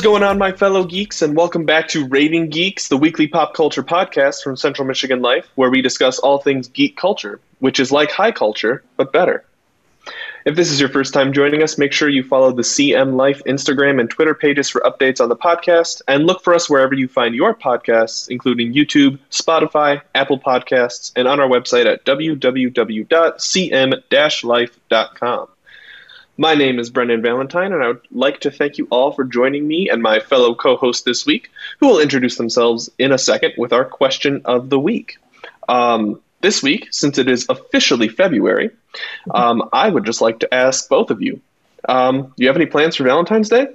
What is going on, my fellow geeks, and welcome back to Raving Geeks, the weekly pop culture podcast from Central Michigan Life, where we discuss all things geek culture, which is like high culture, but better. If this is your first time joining us, make sure you follow the CM Life Instagram and Twitter pages for updates on the podcast, and look for us wherever you find your podcasts, including YouTube, Spotify, Apple Podcasts, and on our website at www.cm-life.com. My name is Brendan Valentine, and I would like to thank you all for joining me and my fellow co host this week, who will introduce themselves in a second with our question of the week. Um, this week, since it is officially February, um, I would just like to ask both of you um, do you have any plans for Valentine's Day?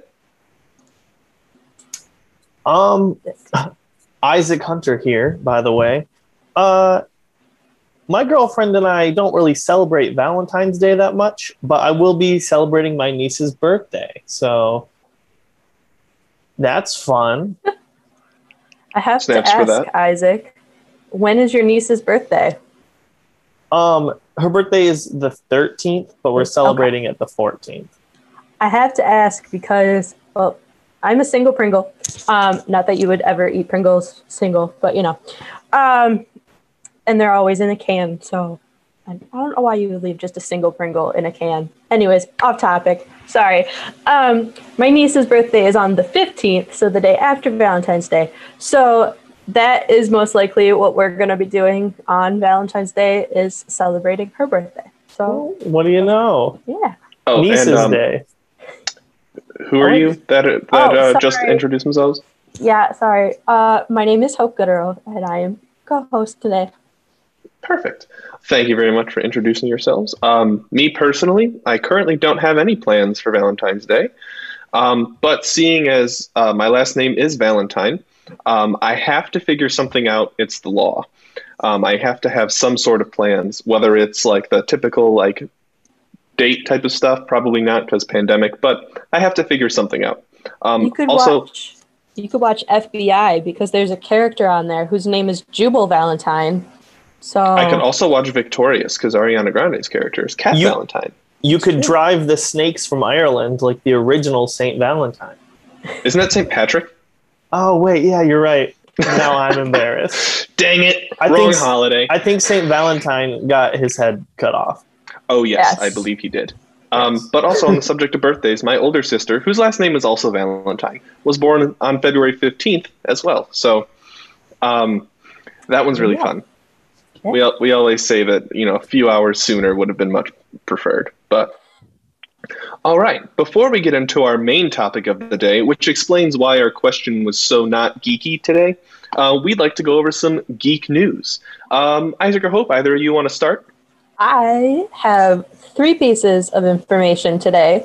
Um, Isaac Hunter here, by the way. Uh, my girlfriend and I don't really celebrate Valentine's Day that much, but I will be celebrating my niece's birthday. So that's fun. I have Snaps to ask. Isaac, when is your niece's birthday? Um, her birthday is the 13th, but we're Okay. celebrating it the 14th. I have to ask because, well, I'm a single Pringle. Um, not that you would ever eat Pringles single, but you know. Um, and they're always in a can, so I I don't know why you would leave just a single Pringle in a can. Anyways, off topic. Sorry. Um, my niece's birthday is on the 15th, so the day after Valentine's Day. So that is most likely what we're going to be doing on Valentine's Day is celebrating her birthday. So, What do you know? yeah. Oh, Niece's and um, Day. who are you that, that Oh, uh, just sorry. introduced themselves? Yeah, sorry. Uh, my name is Hope Gooderl, and I am co-host today. Perfect. Thank you very much for introducing yourselves. Um, me personally, I currently don't have any plans for Valentine's Day. Um, but seeing as uh, my last name is Valentine, um, I have to figure something out. It's the law. Um, I have to have some sort of plans, whether it's like the typical like date type of stuff, probably not because pandemic, but I have to figure something out. Um, you could also, watch. You could watch FBI because there's a character on there whose name is Jubal Valentine. So I could also watch Victorious because Ariana Grande's character is Cat You- Valentine. You could drive the snakes from Ireland like the original St. Valentine. Isn't that St. Patrick? Oh, wait. Yeah, you're right. Now I'm embarrassed. Dang it! I Wrong think s- holiday. I think St. Valentine got his head cut off. oh yes, Yes. I believe he did. Um, but also on the subject of birthdays, my older sister, whose last name is also Valentine, was born on February fifteenth as well. So um, that one's really Yeah. fun. We we always say that you know a few hours sooner would have been much preferred, but. All right. Before we get into our main topic of the day, which explains why our question was so not geeky today, uh, we'd like to go over some geek news. Um, Isaac or Hope, either of you want to start? I have three pieces of information today.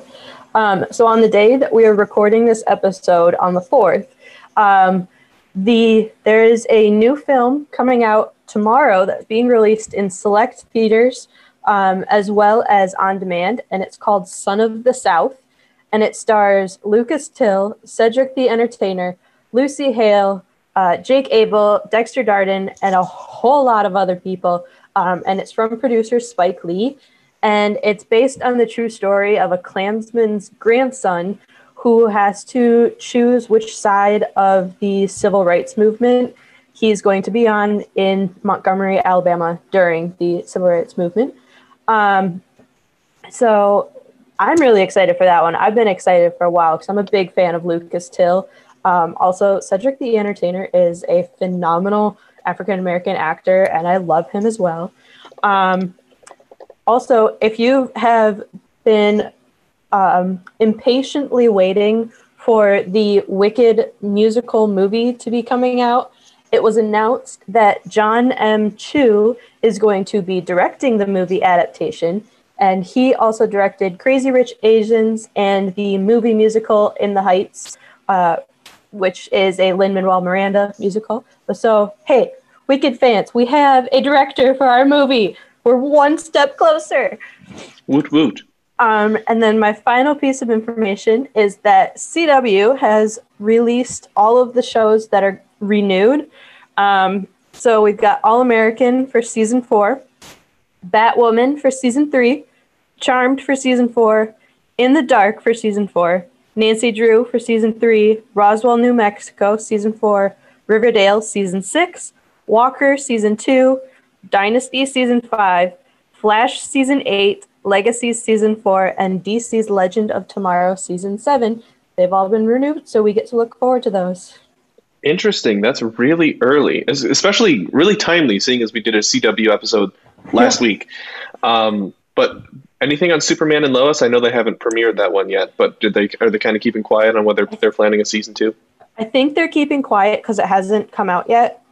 Um, so on the day that we are recording this episode, on the fourth, um, the there is a new film coming out tomorrow that's being released in select theaters um, as well as on demand, and it's called Son of the South, and it stars Lucas Till, Cedric the Entertainer, Lucy Hale, uh, Jake Abel, Dexter Darden, and a whole lot of other people. Um, and it's from producer Spike Lee, and it's based on the true story of a Klansman's grandson who has to choose which side of the civil rights movement he's going to be on in Montgomery, Alabama during the civil rights movement. Um, so I'm really excited for that one. I've been excited for a while because I'm a big fan of Lucas Till. Um, also, Cedric the Entertainer is a phenomenal African American actor, and I love him as well. Um, also, if you have been um, impatiently waiting for the Wicked musical movie to be coming out, it was announced that John M. Chu is going to be directing the movie adaptation. And he also directed Crazy Rich Asians and the movie musical In the Heights, uh, which is a Lin Manuel Miranda musical. So, hey, Wicked fans, we have a director for our movie. We're one step closer. Woot woot. Um, and then my final piece of information is that CW has released all of the shows that are renewed. Um, so we've got All American for season four, Batwoman for season three, Charmed for season four, In the Dark for season four, Nancy Drew for season three, Roswell, New Mexico, season four, Riverdale, season six, Walker, season two, Dynasty, season five, Flash, season eight, Legacy, season four, and DC's Legend of Tomorrow, season seven. They've all been renewed, so we get to look forward to those. Interesting. That's really early, especially really timely, seeing as we did a CW episode last yeah. week. Um, but anything on Superman and Lois? I know they haven't premiered that one yet, but did they are they kind of keeping quiet on whether they're planning a season two? I think they're keeping quiet because it hasn't come out yet.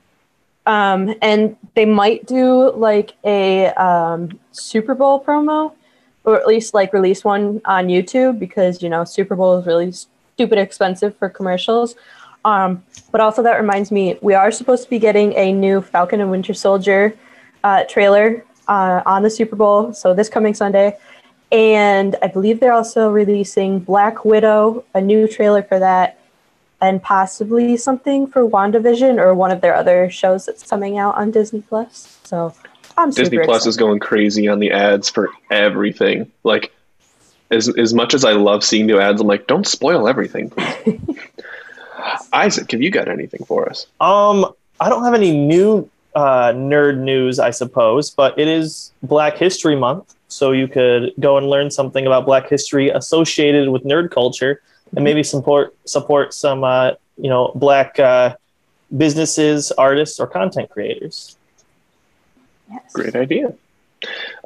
Um, and they might do like a um, Super Bowl promo, or at least like release one on YouTube because you know Super Bowl is really stupid expensive for commercials. Um, but also, that reminds me, we are supposed to be getting a new Falcon and Winter Soldier uh, trailer uh, on the Super Bowl. So, this coming Sunday. And I believe they're also releasing Black Widow, a new trailer for that, and possibly something for WandaVision or one of their other shows that's coming out on Disney Plus. So, I'm Disney Plus excited. is going crazy on the ads for everything. Like, as, as much as I love seeing new ads, I'm like, don't spoil everything, please. Isaac, have you got anything for us? Um, I don't have any new uh, nerd news, I suppose, but it is Black History Month, so you could go and learn something about Black history associated with nerd culture, and maybe support support some uh, you know Black uh, businesses, artists, or content creators. Yes. Great idea.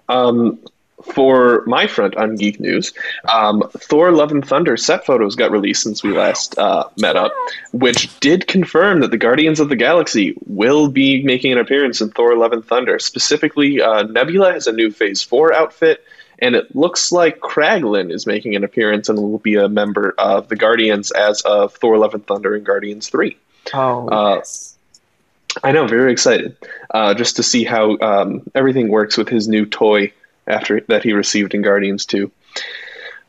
Um, for my front on Geek News, um, Thor: Love and Thunder set photos got released since we last uh, met up, which did confirm that the Guardians of the Galaxy will be making an appearance in Thor: Love and Thunder. Specifically, uh, Nebula has a new Phase Four outfit, and it looks like Kraglin is making an appearance and will be a member of the Guardians as of Thor: Love and Thunder and Guardians Three. Oh, uh, yes. I know, very excited, uh, just to see how um, everything works with his new toy after that he received in Guardians 2.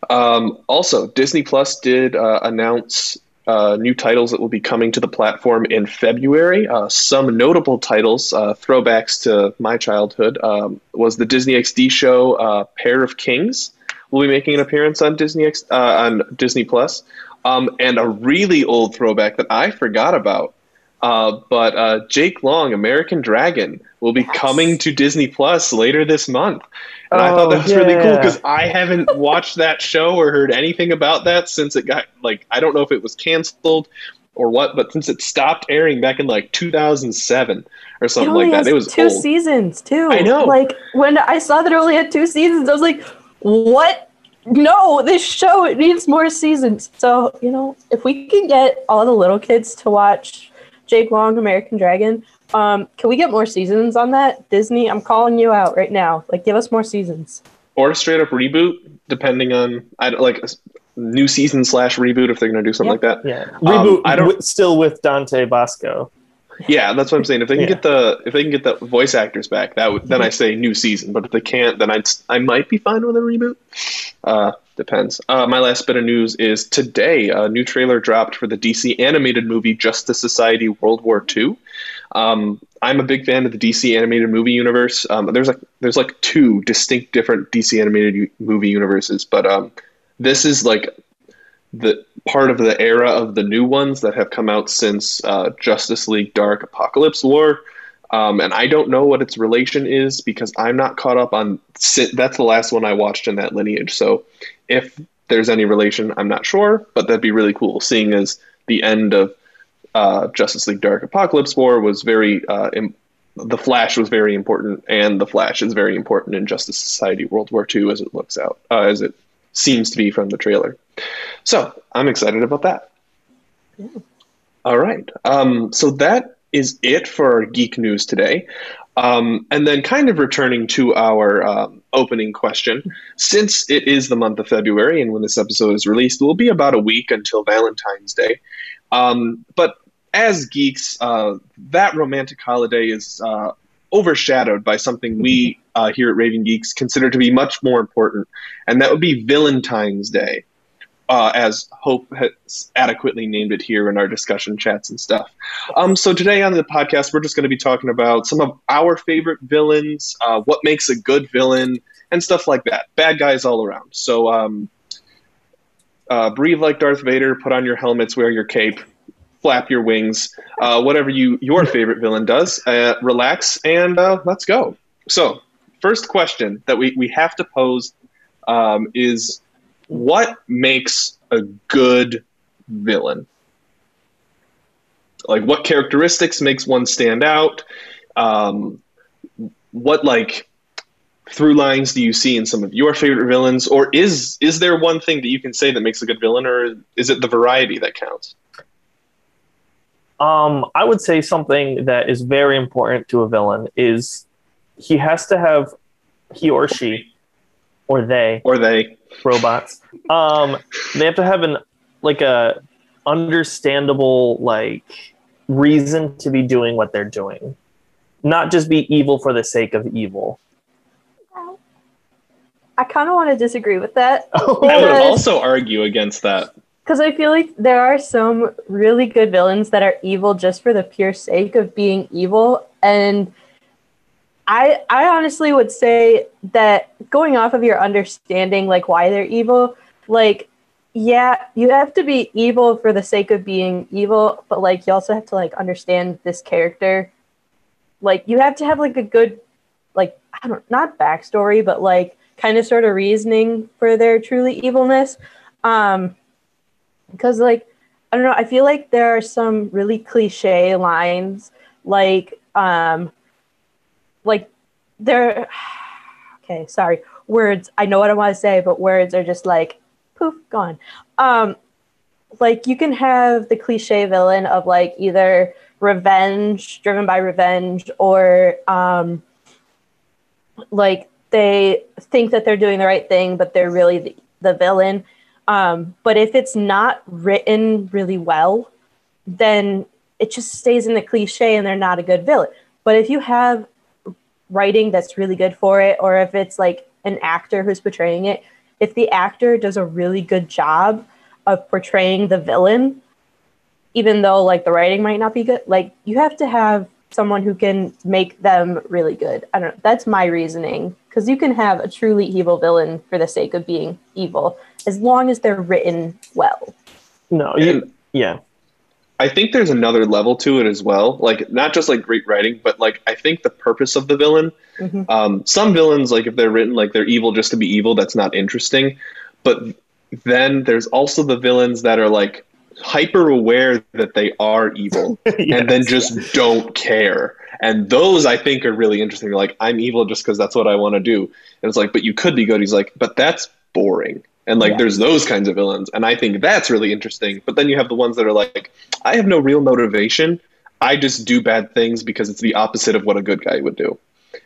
Um, also, Disney Plus did uh, announce uh, new titles that will be coming to the platform in February. Uh, some notable titles, uh, throwbacks to my childhood, um, was the Disney XD show uh, Pair of Kings will be making an appearance on Disney X, uh, on Disney Plus, um, and a really old throwback that I forgot about. Uh, but uh, Jake Long, American Dragon, will be yes. coming to Disney Plus later this month. And oh, I thought oh, that was yeah. really cool because I haven't watched that show or heard anything about that since it got like I don't know if it was canceled or what, but since it stopped airing back in like 2007 or something like that, it was two old. seasons too. I know. Like when I saw that it only had two seasons, I was like, "What? No, this show it needs more seasons." So you know, if we can get all the little kids to watch Jake Long, American Dragon, um, can we get more seasons on that? Disney, I'm calling you out right now. Like, give us more seasons. Or a straight up reboot, depending on I don't like new season slash reboot if they're going to do something like that. Yeah, um, reboot. Um, I don't still with Dante Basco. Yeah, that's what I'm saying. If they can yeah. get the if they can get the voice actors back, that would then I say new season. But if they can't, then I I might be fine with a reboot. Uh, depends. Uh, my last bit of news is today a new trailer dropped for the DC animated movie Justice Society World War II. Um, I'm a big fan of the DC animated movie universe. Um, there's like there's like two distinct different DC animated u- movie universes, but um, this is like the part of the era of the new ones that have come out since uh, Justice League Dark Apocalypse War. Um, and I don't know what its relation is because I'm not caught up on. That's the last one I watched in that lineage. So if there's any relation, I'm not sure, but that'd be really cool. Seeing as the end of uh, Justice League Dark Apocalypse War was very uh, Im- the Flash was very important, and the Flash is very important in Justice Society World War II as it looks out uh, as it seems to be from the trailer. So I'm excited about that. Yeah. All right, um, so that is it for our geek news today. Um, and then, kind of returning to our um, opening question, since it is the month of February, and when this episode is released, it will be about a week until Valentine's Day. Um, but as geeks, uh, that romantic holiday is uh, overshadowed by something we uh, here at Raving Geeks consider to be much more important, and that would be Valentine's Day, uh, as Hope has adequately named it here in our discussion chats and stuff. Um, so today on the podcast, we're just going to be talking about some of our favorite villains, uh, what makes a good villain, and stuff like that. Bad guys all around. So. Um, uh, breathe like Darth Vader, put on your helmets, wear your cape, flap your wings, uh, whatever you your favorite villain does. Uh, relax and uh, let's go. So, first question that we, we have to pose um, is what makes a good villain? Like, what characteristics makes one stand out? Um, what like through lines do you see in some of your favorite villains, or is is there one thing that you can say that makes a good villain, or is it the variety that counts? Um, I would say something that is very important to a villain is he has to have he or she or they or they robots. Um, they have to have an like a understandable like reason to be doing what they're doing, not just be evil for the sake of evil. I kind of want to disagree with that. I would also argue against that. Because I feel like there are some really good villains that are evil just for the pure sake of being evil. And I I honestly would say that going off of your understanding like why they're evil, like yeah, you have to be evil for the sake of being evil, but like you also have to like understand this character. Like you have to have like a good like I don't not backstory, but like kind of sort of reasoning for their truly evilness. Um because like I don't know, I feel like there are some really cliche lines like um like there okay, sorry. Words, I know what I want to say, but words are just like poof, gone. Um like you can have the cliche villain of like either revenge, driven by revenge, or um like they think that they're doing the right thing, but they're really the, the villain. Um, but if it's not written really well, then it just stays in the cliche and they're not a good villain. But if you have writing that's really good for it, or if it's like an actor who's portraying it, if the actor does a really good job of portraying the villain, even though like the writing might not be good, like you have to have someone who can make them really good. I don't know. That's my reasoning. Because you can have a truly evil villain for the sake of being evil, as long as they're written well. No, you, yeah. I think there's another level to it as well. Like not just like great writing, but like I think the purpose of the villain. Mhm. Um, some villains, like if they're written like they're evil just to be evil, that's not interesting. But then there's also the villains that are like hyper aware that they are evil and then Yes. just don't care. And those I think are really interesting. They're like, I'm evil just because that's what I want to do. And it's like, but you could be good. He's like, but that's boring. And like, Yeah. there's those kinds of villains. And I think that's really interesting. But then you have the ones that are like, I have no real motivation. I just do bad things because it's the opposite of what a good guy would do.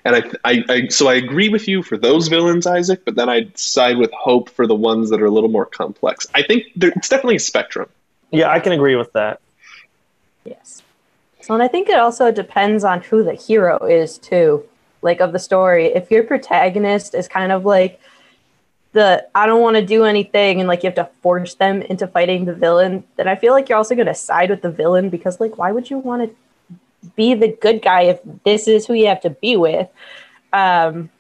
And I, I, I so I agree with you for those villains, Isaac. But then I side with hope for the ones that are a little more complex. I think there, it's definitely a spectrum. yeah, I can agree with that. Yes. So, and I think it also depends on who the hero is too, like of the story. If your protagonist is kind of like the I don't want to do anything and like you have to force them into fighting the villain, then I feel like you're also going to side with the villain because like why would you want to be the good guy if this is who you have to be with? Um,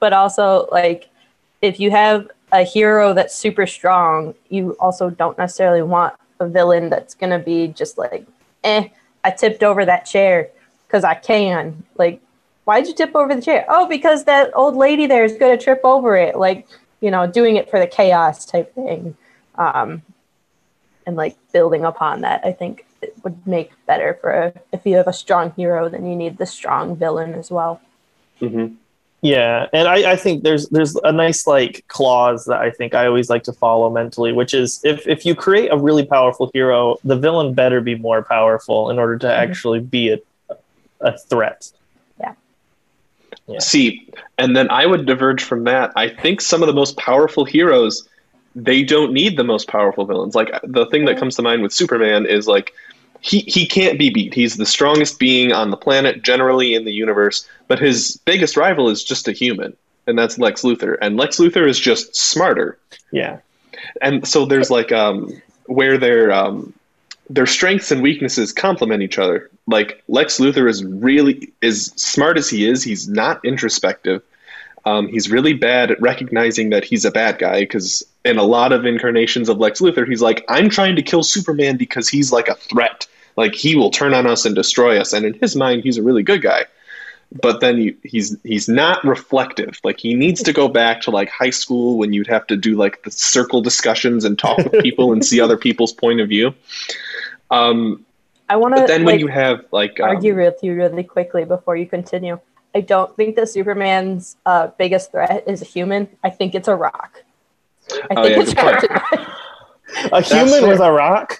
but also like if you have a hero that's super strong, you also don't necessarily want a villain that's going to be just like eh, I tipped over that chair because I can. Like, why'd you tip over the chair? Oh, because that old lady there is going to trip over it. Like, you know, doing it for the chaos type thing. Um, and like building upon that, I think it would make better for a, if you have a strong hero, then you need the strong villain as well. Mm-hmm. Yeah, and I, I think there's there's a nice like clause that I think I always like to follow mentally, which is if if you create a really powerful hero, the villain better be more powerful in order to Mhm. actually be a a threat. Yeah. See, and then I would diverge from that. I think some of the most powerful heroes, they don't need the most powerful villains. Like the thing that comes to mind with Superman is like he he can't be beat. He's the strongest being on the planet generally in the universe, but his biggest rival is just a human, and that's Lex Luthor. And Lex Luthor is just smarter. Yeah, And so there's like um where their um their strengths and weaknesses complement each other. Like Lex Luthor is really as smart as he is, he's not introspective. Um, he's really bad at recognizing that he's a bad guy because in a lot of incarnations of Lex Luthor, he's like, I'm trying to kill Superman because he's like a threat. Like he will turn on us and destroy us. And in his mind, he's a really good guy. But then he, he's he's not reflective. Like he needs to go back to like high school when you'd have to do like the circle discussions and talk with people and see other people's point of view. Um, I want to then when like, you have like um, argue with you really quickly before you continue. I don't think that Superman's uh, biggest threat is a human. I think it's a rock. I Oh, think yeah, it's good point. A human fair. with a rock?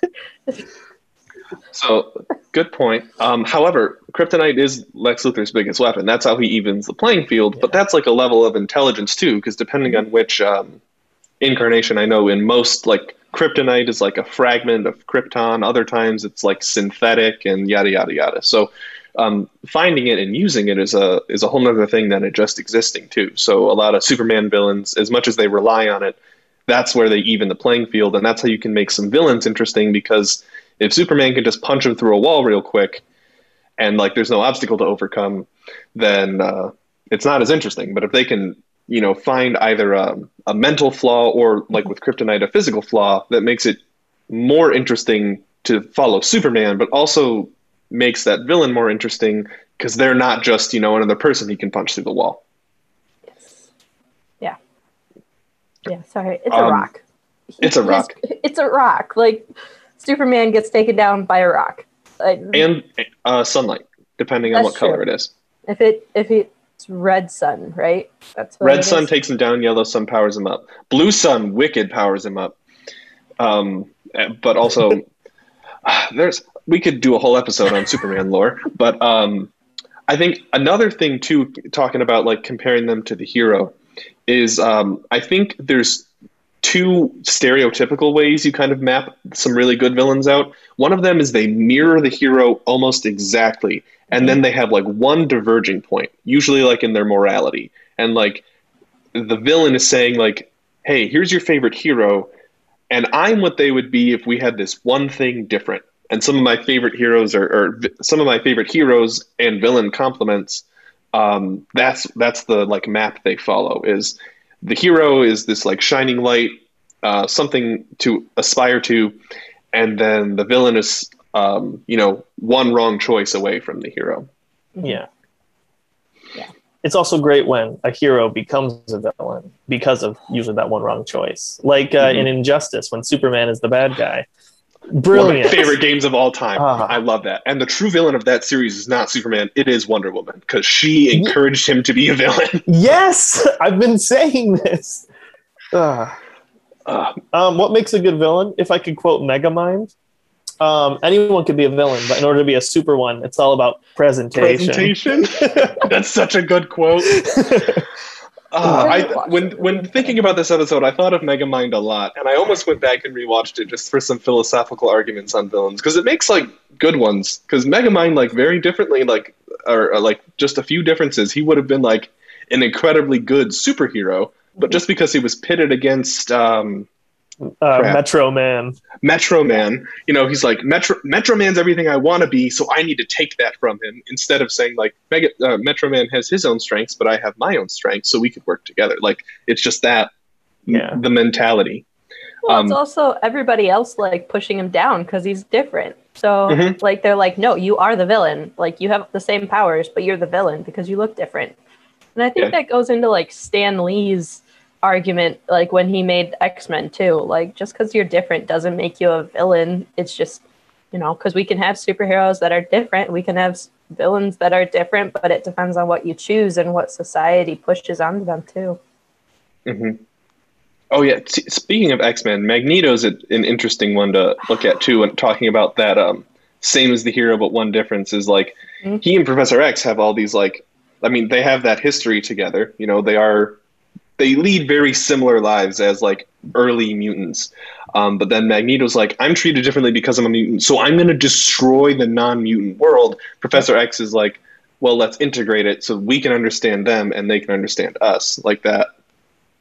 So, good point. Um, however, kryptonite is Lex Luthor's biggest weapon. That's how he evens the playing field. But that's like a level of intelligence too, because depending on which um, incarnation, I know in most like kryptonite is like a fragment of Krypton. Other times it's like synthetic and yada yada yada. So, um, finding it and using it is a is a whole other thing than it just existing too. So, a lot of Superman villains, as much as they rely on it, that's where they even the playing field, and that's how you can make some villains interesting because if Superman can just punch him through a wall real quick, and like there's no obstacle to overcome, then uh, it's not as interesting. But if they can, you know, find either a, a mental flaw or like with Kryptonite, a physical flaw that makes it more interesting to follow Superman, but also makes that villain more interesting because they're not just you know another person he can punch through the wall. Yes. Yeah. Yeah, sorry. It's a Um, rock. it's a rock. It's a rock. Like Superman gets taken down by a rock. Like, And uh, sunlight, depending on what color true. it is. if it if it's red sun, right? That's Red sun is. takes him down. Yellow sun powers him up. Blue sun, wicked powers him up. Um, eh, but also, there's we could do a whole episode on Superman lore. But um, I think another thing too, talking about like comparing them to the hero, is um, I think there's two stereotypical ways you kind of map some really good villains out. One of them is they mirror the hero almost exactly, and then they have like one diverging point, usually like in their morality. And like the villain is saying like, "Hey, here's your favorite hero, and I'm what they would be if we had this one thing different." And some of my favorite heroes are, or some of my favorite heroes and villain complements. Um, that's that's the like map they follow. Is the hero is this like shining light, uh, something to aspire to, and then the villain is um, you know one wrong choice away from the hero. Yeah. Yeah. It's also great when a hero becomes a villain because of usually that one wrong choice. Like uh, Mhm. in Injustice, when Superman is the bad guy. One of Brilliant. my favorite games of all time. Ah. I love that. And the true villain of that series is not Superman; it is Wonder Woman because she encouraged him to be a villain. Yes, I've been saying this. Ugh. Uh, Um, what makes a good villain? If I could quote Megamind, um, anyone could be a villain, but in order to be a super one, it's all about presentation. presentation. That's such a good quote. Uh, I I, didn't watch when when thinking about this episode, I thought of Megamind a lot, and I almost went back and rewatched it just for some philosophical arguments on villains because it makes like good ones. Because Megamind, like very differently, like or, or like just a few differences, he would have been like an incredibly good superhero, but just because he was pitted against um, uh, Metro Man. Metro Man, you know, he's like Metro Metro Man's everything I want to be, so I need to take that from him. Instead of saying like Mega, uh, Metro Man has his own strengths, but I have my own strengths, so we could work together. Like it's just that, Yeah. the mentality. Well, it's Um, also everybody else like pushing him down because he's different. So Mhm. like they're like, no, you are the villain. Like you have the same powers, but you're the villain because you look different. And I think Yeah. that goes into like Stan Lee's argument, like when he made X Men too. Like just because you're different doesn't make you a villain. It's just you know because we can have superheroes that are different. We can have villains that are different, but it depends on what you choose and what society pushes onto them too. mm-hmm. Oh yeah. Speaking of X Men, Magneto's a, an interesting one to look at too. And talking about that, um, same as the hero, but one difference is like Mhm. he and Professor X have all these like, I mean, they have that history together. You know, they are they lead very similar lives as like early mutants. Um, but then Magneto's like, I'm treated differently because I'm a mutant, so I'm going to destroy the non-mutant world. Professor X is like, well, let's integrate it so we can understand them and they can understand us, like that.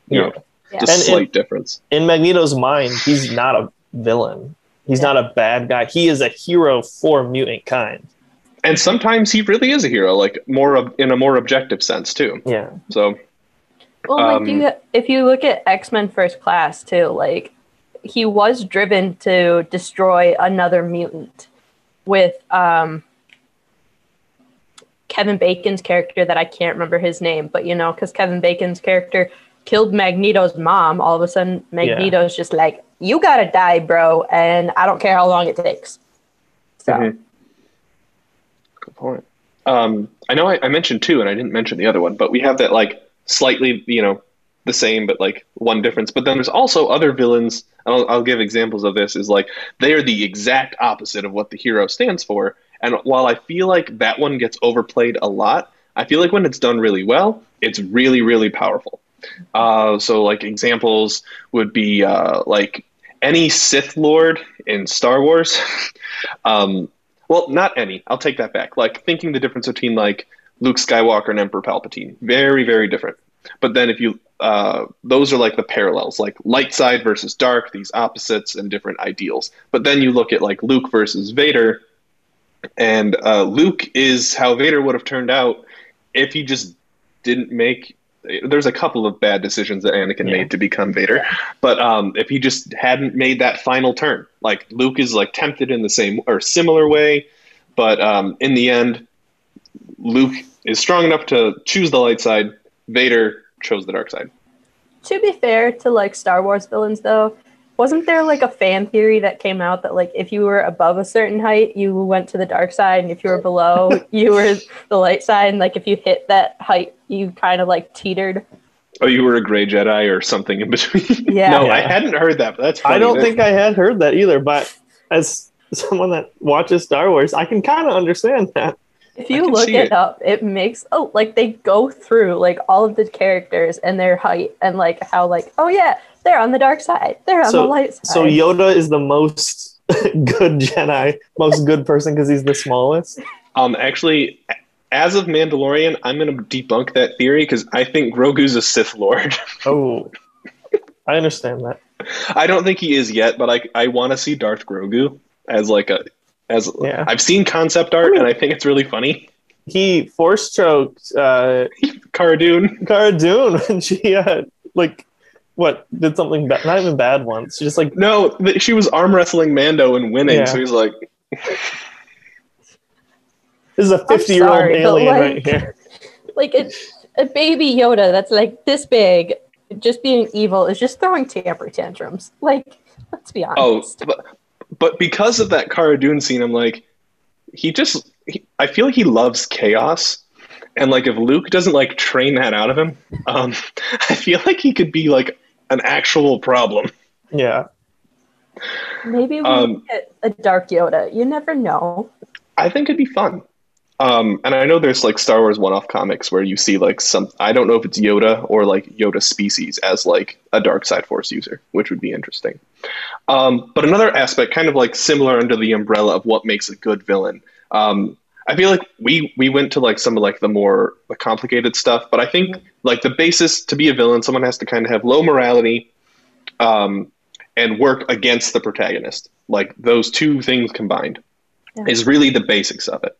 You know, Yeah. just And slight difference. In Magneto's mind, he's not a villain. He's Yeah. not a bad guy. He is a hero for mutant kind. And sometimes he really is a hero, like more ob- in a more objective sense too. Yeah. So Well, like Um, you, if you look at X Men First Class too, like he was driven to destroy another mutant with um, Kevin Bacon's character that I can't remember his name, but you know, because Kevin Bacon's character killed Magneto's mom, all of a sudden Magneto's just like, "You gotta die, bro," and I don't care how long it takes. So Mhm. Good point. Um, I know I, I mentioned two, and I didn't mention the other one, but we have that like slightly, you know, the same, but like one difference. But then there's also other villains. and I'll, I'll give examples of this. Is like they are the exact opposite of what the hero stands for. And while I feel like that one gets overplayed a lot, I feel like when it's done really well, it's really, really powerful. Uh, so like examples would be uh, like any Sith Lord in Star Wars. um, well, not any. I'll take that back. Like thinking the difference between like Luke Skywalker and Emperor Palpatine, very, very different. But then if you, uh, those are like the parallels, like light side versus dark, these opposites and different ideals. But then you look at like Luke versus Vader, and uh, Luke is how Vader would have turned out if he just didn't make. There's a couple of bad decisions that Anakin Yeah. made to become Vader, but um, if he just hadn't made that final turn, like Luke is like tempted in the same or similar way, but um, in the end, Luke is strong enough to choose the light side. Vader chose the dark side. to be fair to like Star Wars villains though, wasn't there like a fan theory that came out that like if you were above a certain height, you went to the dark side, and if you were below, you were the light side, and like if you hit that height, you kind of like teetered. Oh, you were a gray Jedi or something in between. Yeah. no, Yeah. I hadn't heard that, but that's funny. I don't That- think I had heard that either, but as someone that watches Star Wars, I can kind of understand that. If you look it, it. up, it makes oh like they go through like all of the characters and their height and like how like oh yeah they're on the dark side, they're on So- the light side. So Yoda is the most good Jedi, most good person because he's the smallest. Um, actually, as of Mandalorian, I'm going to debunk that theory because I think Grogu's a Sith Lord. Oh, I understand that. I don't think he is yet, but I I want to see Darth Grogu as like a as Yeah. I've seen concept art and I think it's really funny. He force choked uh, Cara Dune. Cara Dune when she uh, like what did something bad? Not even bad once. She just like No, she was arm wrestling Mando and winning, Yeah. so he's like, this is a fifty year old alien like- right here. like a, a baby Yoda that's like this big, just being evil is just throwing temper tantrums. Like, let's be oh, honest. but, but because of that Cara Dune scene, I'm like, he just, he, I feel like he loves chaos. And like, if Luke doesn't like train that out of him, um, I feel like he could be like an actual problem. Yeah, Maybe we um, get a dark Yoda. You never know. I think it'd be fun. Um, and I know there's like Star Wars one-off comics where you see like some I don't know if it's Yoda or like Yoda species as like a dark side force user, which would be interesting. Um, but another aspect, kind of like similar under the umbrella of what makes a good villain. Um, I feel like we we went to like some of like the more complicated stuff, but I think like the basis to be a villain, someone has to kind of have low morality, um, and work against the protagonist. Like those two things combined Yeah. is really the basics of it.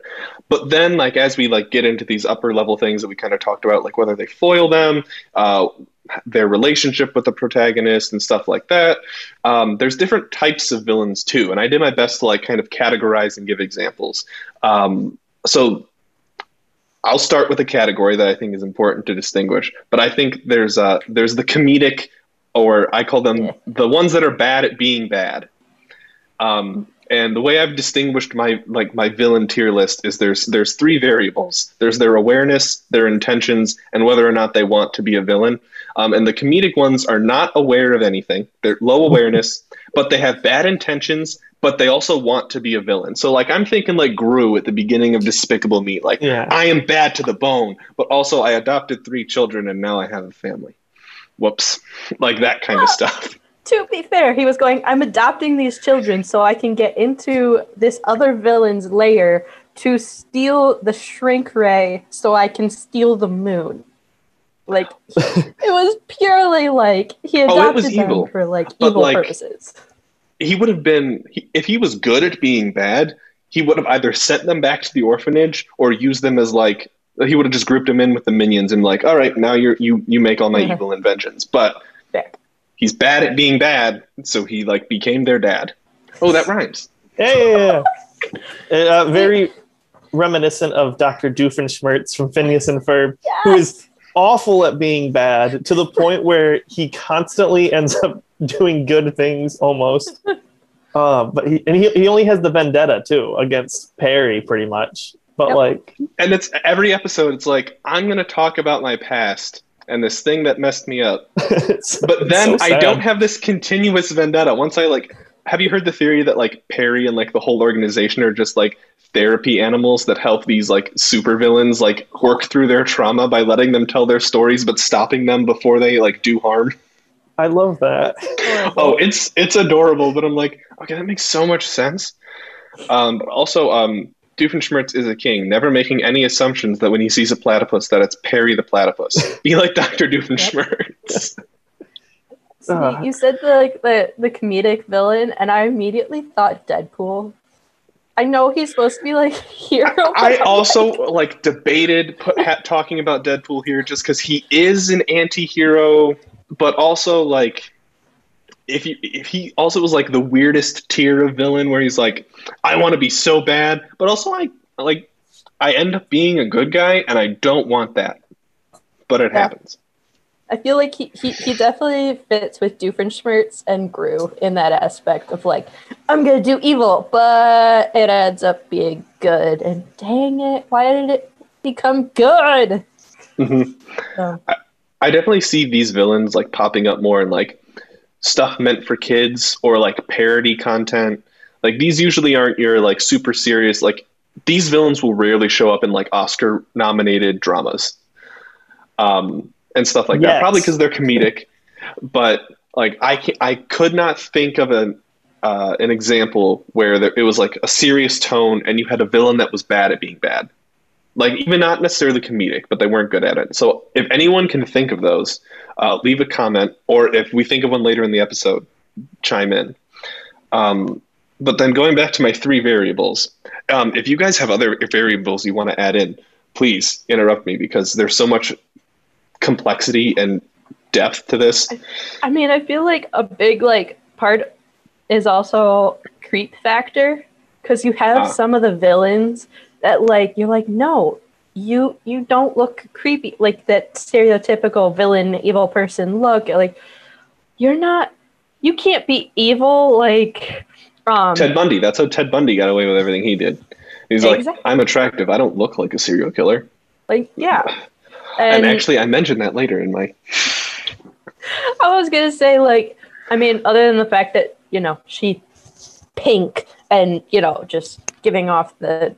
But then, like as we like get into these upper level things that we kind of talked about, like whether they foil them, uh, their relationship with the protagonist, and stuff like that. Um, there's different types of villains too, and I did my best to like kind of categorize and give examples. Um, so I'll start with a category that I think is important to distinguish. But I think there's uh, there's the comedic, or I call them the ones that are bad at being bad. Um, and the way I've distinguished my like my villain tier list is there's there's three variables. There's their awareness, their intentions, and whether or not they want to be a villain. Um, and the comedic ones are not aware of anything. They're low awareness, but they have bad intentions, but they also want to be a villain. So like I'm thinking like Gru at the beginning of Despicable Me, like yeah. I am bad to the bone, but also I adopted three children and now I have a family. Whoops. Like that kind of stuff. To be fair, he was going, I'm adopting these children so I can get into this other villain's lair to steal the shrink ray so I can steal the moon. Like, it was purely like he Oh, it adopted was them evil. for like But, evil like, purposes. He would have been he, if he was good at being bad, he would have either sent them back to the orphanage or used them as like he would have just grouped them in with the minions and like, all right, now you're you you make all my evil inventions. But Fair. He's bad at being bad, so he like became their dad. Oh, that rhymes. Yeah, yeah, yeah. Uh, very reminiscent of Dr. Doofenshmirtz from Phineas and Ferb, who is awful at being bad to the point where he constantly ends up doing good things almost. Uh, but he, and he, he only has the vendetta too against Perry pretty much. But Yep. like, And it's every episode. It's like I'm gonna talk about my past and this thing that messed me up. But then so I don't have this continuous vendetta. Once I like, have you heard the theory that like Perry and like the whole organization are just like therapy animals that help these like supervillains like work through their trauma by letting them tell their stories but stopping them before they like do harm? I love that. Oh, it's it's adorable, but I'm like, okay, that makes so much sense. Um, but also, um, Doofenshmirtz is a king, never making any assumptions that when he sees a platypus that it's Perry the platypus. Be like Dr. Doofenshmirtz. See, Uh. you said the, like, the the comedic villain, and I immediately thought Deadpool. I know he's supposed to be like hero. I I'm also like, like debated put, ha, talking about Deadpool here just because he is an anti-hero, but also like if you if he also was like the weirdest tier of villain where he's like I want to be so bad, but also I like I end up being a good guy and I don't want that, but it Yeah. happens. I feel like he, he, he definitely fits with Doofenshmirtz and Gru in that aspect of like, I'm gonna do evil, but it ends up being good. And dang it, why did it become good? Mhm. So, I definitely see these villains like popping up more in like stuff meant for kids or like parody content. Like these usually aren't your like super serious like these villains will rarely show up in like Oscar nominated dramas. Um and stuff like that. Probably because they're comedic. but like I can I could not think of an uh, an example where there, it was like a serious tone and you had a villain that was bad at being bad like even not necessarily comedic, but they weren't good at it. So if anyone can think of those, uh, leave a comment, or if we think of one later in the episode, chime in. Um, but then going back to my three variables, um, if you guys have other variables you want to add in, please interrupt me because there's so much complexity and depth to this. I mean, I feel like a big like part is also creep factor because you have Ah. some of the villains that like you're like no you you don't look creepy like that stereotypical villain evil person look like you're not you can't be evil like um Ted Bundy, that's how Ted Bundy got away with everything he did. He's like, I'm attractive. I don't look like a serial killer. like yeah And, and actually, I mentioned that later in my I was gonna say like I mean other than the fact that you know she pink and you know just giving off the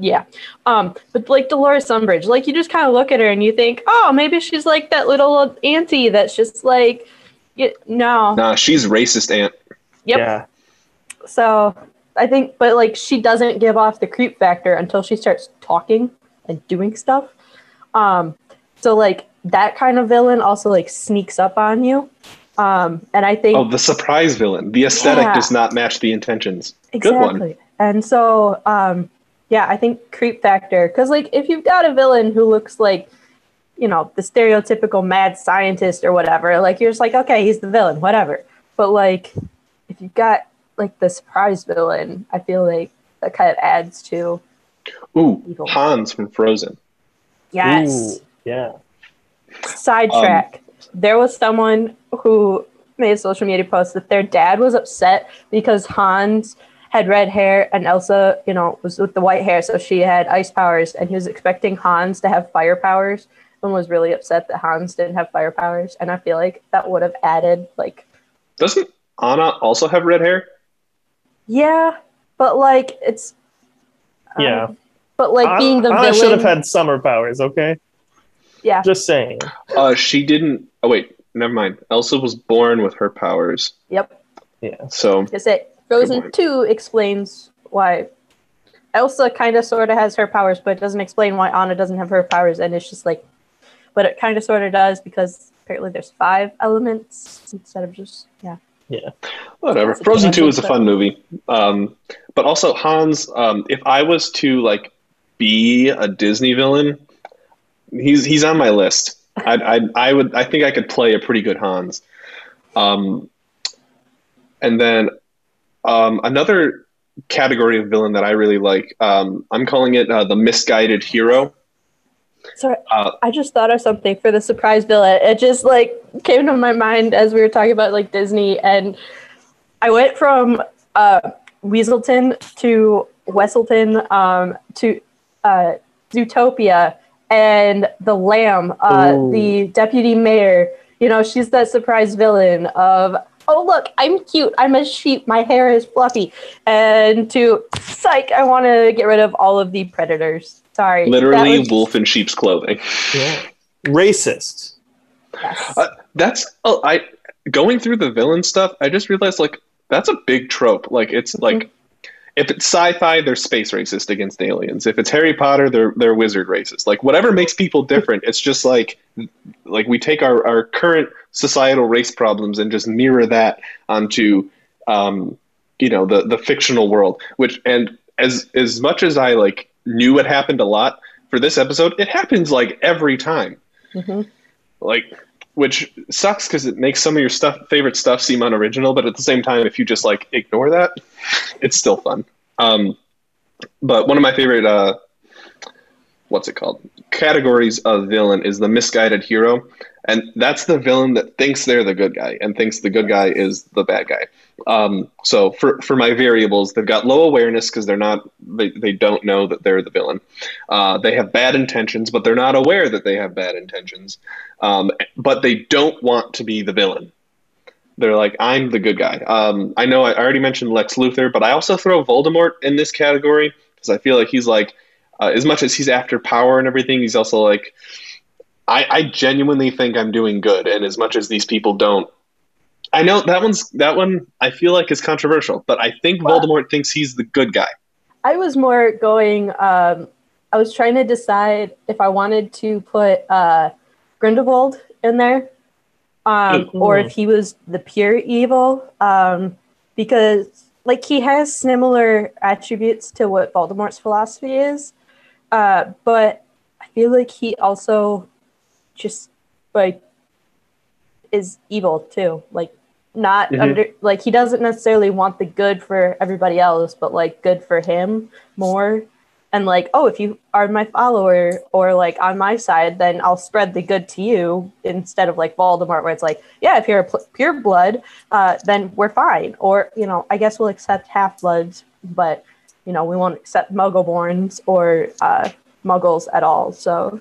yeah um but like Dolores Umbridge like you just kind of look at her and you think oh maybe she's like that little auntie that's just like you, no Nah, she's racist aunt. Yep. Yeah. so I think but like she doesn't give off the creep factor until she starts talking and doing stuff um so like that kind of villain also like sneaks up on you um and I think Oh, the surprise villain. The aesthetic Yeah. does not match the intentions. Exactly. Good one. And so, um, yeah, I think creep factor because, like, if you've got a villain who looks like, you know, the stereotypical mad scientist or whatever, like you're just like, okay, he's the villain, whatever. But like, if you've got like the surprise villain, I feel like that kind of adds to Ooh, Evil. Hans from Frozen. yes. Ooh, yeah. Sidetrack. Um, there was someone who made a social media post that their dad was upset because Hans had red hair and Elsa, you know, was with the white hair, so she had ice powers, and he was expecting Hans to have fire powers and was really upset that Hans didn't have fire powers. And I feel like that would have added like Doesn't Anna also have red hair? yeah, but like it's um, Yeah. But like being the I villain, should have had summer powers, okay? yeah, Just saying. Uh, she didn't. Oh wait, never mind. Elsa was born with her powers, yep. Yeah. so Because it Frozen 2 explains why Elsa kind of sort of has her powers, but it doesn't explain why Anna doesn't have her powers. And it's just like, but it kind of sort of does because apparently there's five elements instead of just, yeah. Yeah, whatever. That's Frozen Two is a fun movie. Um, but also Hans. Um, if I was to like be a Disney villain, he's he's on my list. I I I would I think I could play a pretty good Hans. Um, and then um, another category of villain that I really like. Um, I'm calling it uh, the misguided hero. Sorry, uh, I just thought of something for the surprise villain. It just like came to my mind as we were talking about like Disney, and I went from uh, Weaselton to Wesselton um, to uh, Zootopia and the Lamb, uh, the deputy mayor. You know, she's that surprise villain of oh look, I'm cute. I'm a sheep. My hair is fluffy. And to psych, I want to get rid of all of the predators. Sorry. Literally was... wolf in sheep's clothing. Yeah. Racist. Yes. Uh, that's oh, I going through the villain stuff. I just realized like that's a big trope. Like it's mm-hmm. like if it's sci-fi, they're space racist against aliens. If it's Harry Potter, they're they're wizard racist. Like whatever makes people different, it's just like like we take our, our current societal race problems and just mirror that onto um, you know the the fictional world. Which and as as much as I like knew it happened a lot for this episode, it happens like every time. Mm-hmm. Like which sucks because it makes some of your stuff favorite stuff seem unoriginal but at the same time if you just like ignore that it's still fun. Um, but one of my favorite uh, what's it called? Categories of villain is the misguided hero and that's the villain that thinks they're the good guy and thinks the good guy is the bad guy. Um, so for, for my variables they've got low awareness because they're not they, they don't know that they're the villain. Uh, they have bad intentions but they're not aware that they have bad intentions. Um, but they don't want to be the villain. They're like i'm the good guy. Um, i know i already mentioned lex luthor but i also throw voldemort in this category because i feel like he's like uh, as much as he's after power and everything he's also like I, I genuinely think I'm doing good, and as much as these people don't, I know that one's that one. I feel like is controversial, but I think well, Voldemort thinks he's the good guy. I was more going. Um, I was trying to decide if I wanted to put uh, Grindelwald in there, um, mm-hmm. or if he was the pure evil, um, because like he has similar attributes to what Voldemort's philosophy is, uh, but I feel like he also just like is evil too. Like not mm-hmm. under like he doesn't necessarily want the good for everybody else, but like good for him more. And like, oh, if you are my follower or like on my side, then I'll spread the good to you instead of like Voldemort, where it's like, yeah, if you're a pl- pure blood, uh, then we're fine. Or you know, I guess we'll accept half bloods, but you know, we won't accept Muggleborns or uh, Muggles at all. So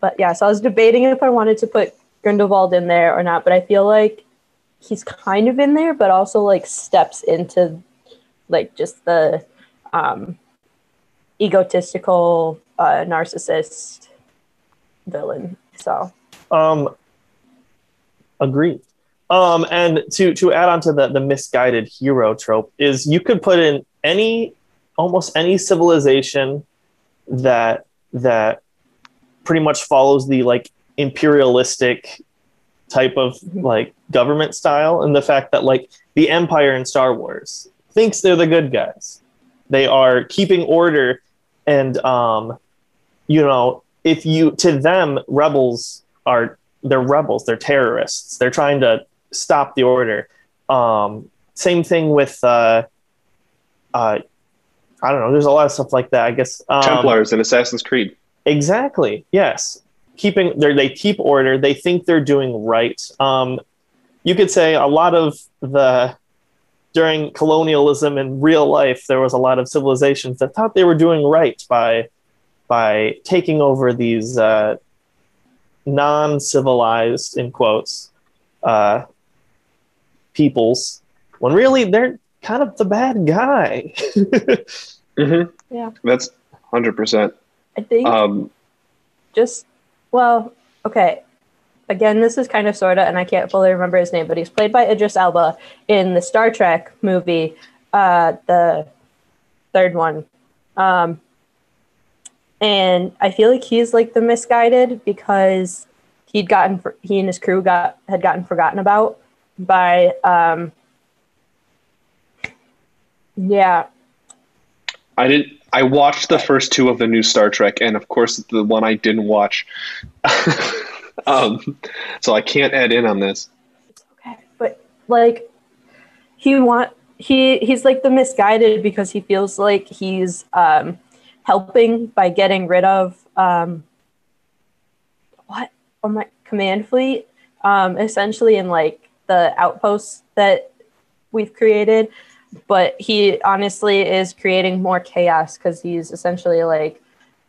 but yeah, so I was debating if I wanted to put Grindelwald in there or not, but I feel like he's kind of in there, but also like steps into like just the um, egotistical uh, narcissist villain. So, um, agree. Um, and to to add on to the the misguided hero trope is you could put in any almost any civilization that that pretty much follows the like imperialistic type of mm-hmm. like government style and the fact that like the empire in star wars thinks they're the good guys. They are keeping order and um you know if you to them rebels are they're rebels they're terrorists. They're trying to stop the order. Um same thing with uh uh i don't know there's a lot of stuff like that i guess um, templars in assassin's creed Exactly. Yes. Keeping they keep order. They think they're doing right. Um, you could say a lot of the during colonialism in real life, there was a lot of civilizations that thought they were doing right by by taking over these uh, non-civilized, in quotes, uh, peoples, when really they're kind of the bad guy. mm-hmm. Yeah, that's hundred percent. I think um, just well, okay. Again, this is kind of sorta, and I can't fully remember his name, but he's played by Idris Elba in the Star Trek movie, uh, the third one. Um, and I feel like he's like the misguided because he'd gotten he and his crew got had gotten forgotten about by um, yeah I didn't. I watched the first two of the new Star Trek, and of course the one I didn't watch. um, so I can't add in on this. Okay, but like he want he he's like the misguided because he feels like he's um, helping by getting rid of um, what on my command fleet, um, essentially in like the outposts that we've created. But he honestly is creating more chaos because he's essentially like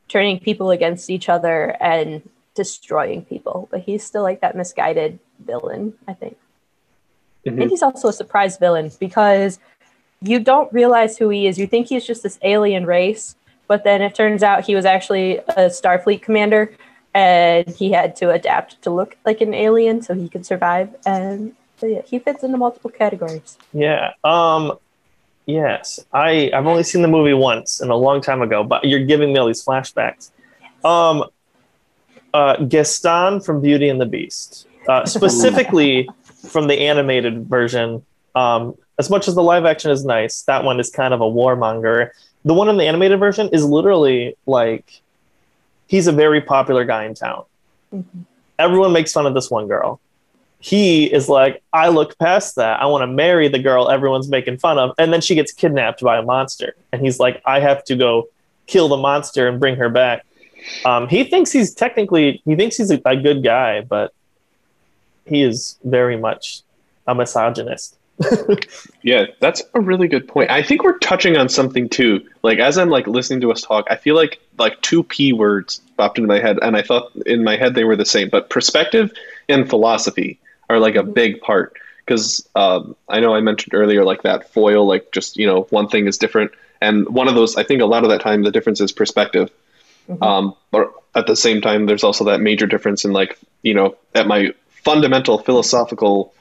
turning people against each other and destroying people. But he's still like that misguided villain, I think. Mm-hmm. And he's also a surprise villain because you don't realize who he is. You think he's just this alien race, but then it turns out he was actually a Starfleet commander and he had to adapt to look like an alien so he could survive. And so yeah, he fits into multiple categories. Yeah. Um yes. I I've only seen the movie once and a long time ago, but you're giving me all these flashbacks. Um uh Gaston from Beauty and the Beast. Uh, specifically from the animated version. Um, as much as the live action is nice, that one is kind of a warmonger. The one in the animated version is literally like he's a very popular guy in town. Mm-hmm. Everyone makes fun of this one girl. He is like, I look past that. I want to marry the girl everyone's making fun of. And then she gets kidnapped by a monster. And he's like, I have to go kill the monster and bring her back. Um, he thinks he's technically, he thinks he's a, a good guy, but he is very much a misogynist. yeah, that's a really good point. I think we're touching on something too. Like as I'm like listening to us talk, I feel like like two P words popped into my head, and I thought in my head they were the same. But perspective and philosophy are like a mm-hmm. big part because um, I know I mentioned earlier like that foil, like just you know one thing is different, and one of those I think a lot of that time the difference is perspective. Mm-hmm. Um, but at the same time, there's also that major difference in like you know at my fundamental philosophical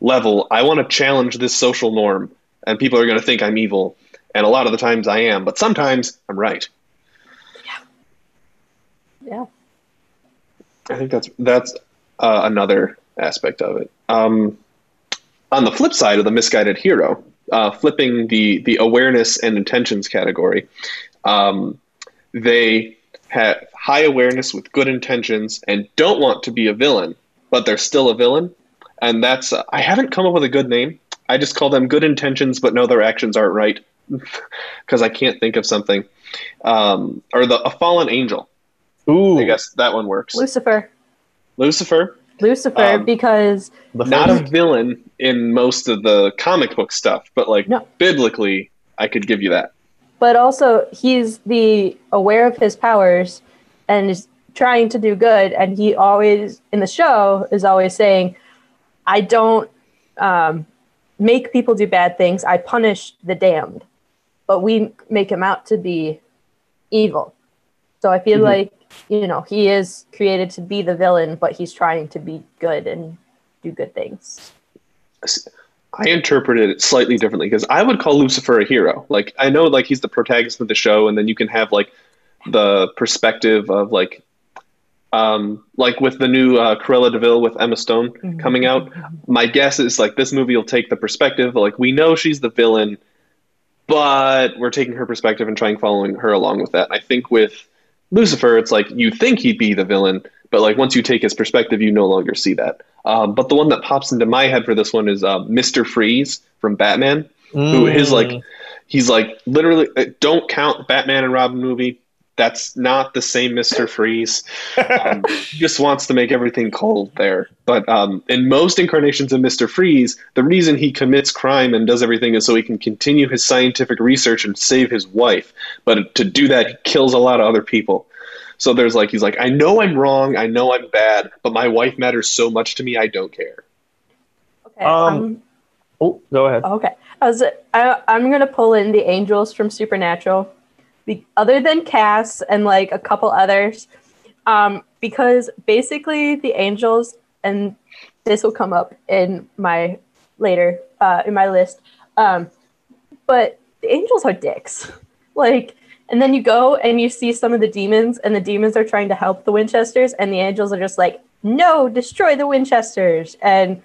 level, I want to challenge this social norm, and people are going to think I'm evil. And a lot of the times I am, but sometimes I'm right. Yeah. Yeah. I think that's that's uh, another aspect of it. Um, on the flip side of the misguided hero, uh, flipping the the awareness and intentions category, um, they have high awareness with good intentions and don't want to be a villain, but they're still a villain. And that's, uh, I haven't come up with a good name. I just call them good intentions, but know their actions aren't right because I can't think of something. Um, or the a fallen angel. Ooh, I guess that one works. Lucifer. Lucifer. Lucifer, um, because not a villain in most of the comic book stuff, but like no. biblically, I could give you that. But also, he's the aware of his powers and is trying to do good and he always in the show is always saying i don't um, make people do bad things i punish the damned but we make him out to be evil so i feel mm-hmm. like you know he is created to be the villain but he's trying to be good and do good things I interpreted it slightly differently because I would call Lucifer a hero. Like I know like he's the protagonist of the show, and then you can have like the perspective of like um, like with the new uh, Cruella de Vil with Emma Stone mm-hmm. coming out, my guess is like this movie will take the perspective like we know she's the villain, but we're taking her perspective and trying following her along with that. I think with Lucifer, it's like you think he'd be the villain, but like once you take his perspective, you no longer see that. Um, but the one that pops into my head for this one is uh, Mister Freeze from Batman, mm. who is like he's like literally uh, don't count Batman and Robin movie that's not the same Mr. Freeze. Um, he just wants to make everything cold there. But um, in most incarnations of Mr. Freeze, the reason he commits crime and does everything is so he can continue his scientific research and save his wife. But to do that, he kills a lot of other people. So there's like, he's like, I know I'm wrong, I know I'm bad, but my wife matters so much to me, I don't care. Okay. Um, um oh, go ahead. Okay. I was, I, I'm going to pull in the angels from Supernatural be- other than Cass and like a couple others, um, because basically the angels and this will come up in my later uh, in my list. Um, but the angels are dicks. like, and then you go and you see some of the demons, and the demons are trying to help the Winchesters, and the angels are just like, no, destroy the Winchesters. And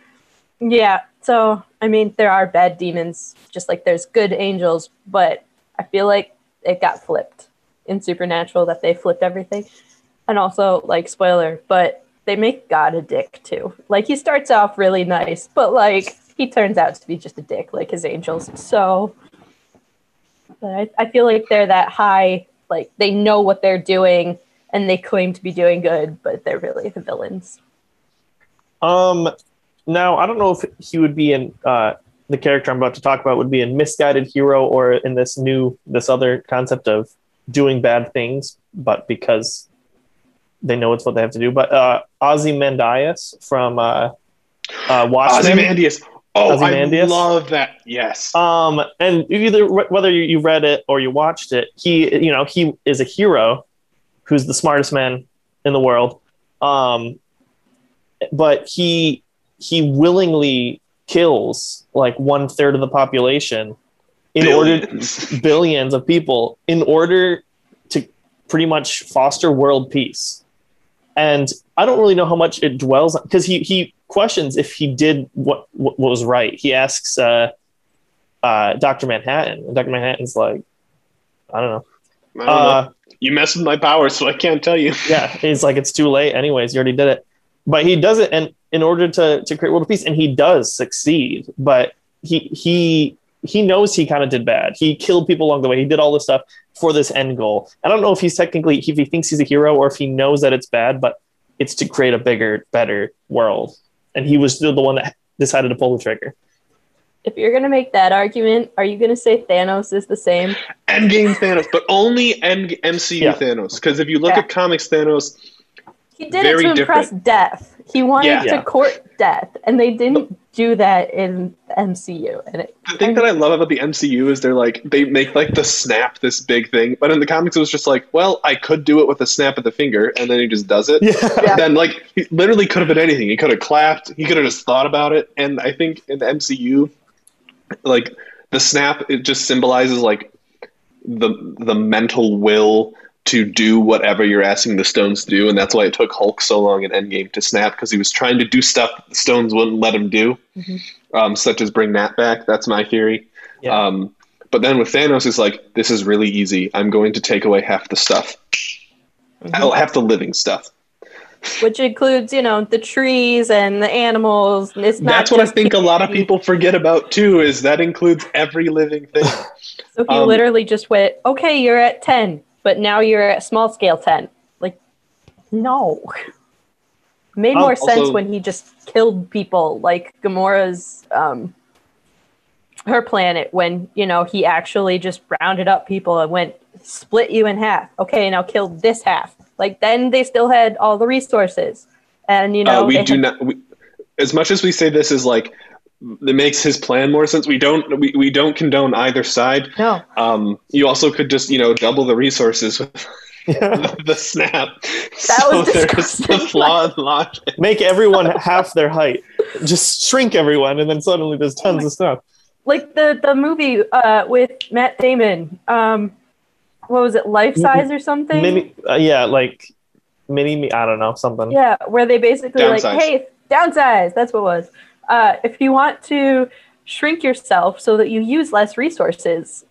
yeah, so I mean, there are bad demons, just like there's good angels, but I feel like it got flipped in Supernatural that they flipped everything. And also, like, spoiler, but they make God a dick too. Like, he starts off really nice, but like, he turns out to be just a dick, like his angels. So, I, I feel like they're that high, like, they know what they're doing and they claim to be doing good, but they're really the villains. Um, now I don't know if he would be in uh, the character I'm about to talk about would be a misguided hero or in this new this other concept of doing bad things, but because they know it's what they have to do. But uh, Ozymandias from uh, uh, Watchmen. Ozymandias. Oh, Ozymandias? I love that. Yes. Um, and either whether you, you read it or you watched it, he you know he is a hero who's the smartest man in the world. Um, but he he willingly kills like one third of the population in Billions. order billions of people in order to pretty much foster world peace. And I don't really know how much it dwells because he he questions if he did what what, was right. He asks uh, uh, Doctor Manhattan, and Doctor Manhattan's like, I don't know. I don't know. Uh, You messed with my power, so I can't tell you. yeah, he's like, it's too late. Anyways, you already did it. But he does it, and in order to to create world peace, and he does succeed. But he he he knows he kind of did bad. He killed people along the way. He did all this stuff for this end goal. I don't know if he's technically if he thinks he's a hero or if he knows that it's bad, but it's to create a bigger, better world. And he was still the one that decided to pull the trigger. If you're gonna make that argument, are you gonna say Thanos is the same? Endgame Thanos, but only End MCU Yeah. Thanos. Because if you look Yeah. at comics Thanos, He did Very it to impress death. He wanted Yeah. to Yeah. court death, and they didn't do that in the MCU. And it, the thing that I love about the MCU is they're like they make like the snap this big thing, but in the comics it was just like, well, I could do it with a snap of the finger, and then he just does it. Yeah. Then like he literally could have been anything. He could have clapped. He could have just thought about it. And I think in the MCU, like the snap, it just symbolizes like the the mental will to do whatever you're asking the stones to do, and that's why it took Hulk so long in Endgame to snap because he was trying to do stuff the stones wouldn't let him do, Mhm. um, such as bring Nat back. That's my theory. Yeah. Um, but then with Thanos, it's like this is really easy. I'm going to take away half the stuff, I'll half the living stuff. which includes, you know, the trees and the animals. It's not That's what I think a lot of people forget about too. Is that includes every living thing. So he um, literally just went, "Okay, you're at ten, but now you're at small scale ten." Like, no. Made more sense when he just killed people, like Gamora's, um, her planet. When you know he actually just rounded up people and went, "Split you in half." Okay, now kill this half. Like then they still had all the resources, and you know uh, we do had- not. We, as much as we say this is like it makes his plan more sense. We don't. We, we don't condone either side. No, Um, you also could just you know double the resources with the snap. That was there's disgusting. the flawed logic. Make everyone half their height. Just shrink everyone, and then suddenly there's tons of stuff. like the the movie uh, with Matt Damon. Um, what was it, Life Size or something? Mini, uh, yeah, like mini me. I don't know something. Yeah, where they basically Downsize. like, hey, downsize. That's what it was. Uh, if you want to shrink yourself so that you use less resources,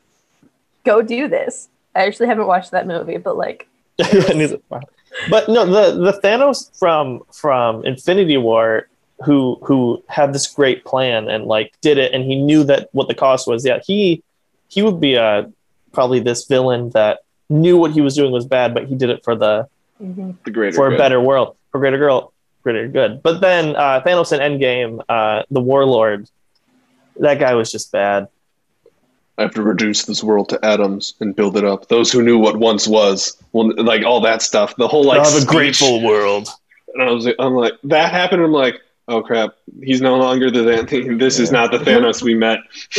go do this. I actually haven't watched that movie, but like, but no, the the Thanos from from Infinity War, who who had this great plan and like did it, and he knew that what the cost was. Yeah, he he would be a probably this villain that knew what he was doing was bad, but he did it for the mhm. The greater for a better world, for greater girl, greater good. But then uh, Thanos in Endgame, uh, the Warlord, that guy was just bad. I have to reduce this world to atoms and build it up. Those who knew what once was, well, like all that stuff. The whole like I'll have a grateful world. And I was like, I'm like, that happened. I'm like, oh crap, he's no longer the Thanos. This is not the Thanos we met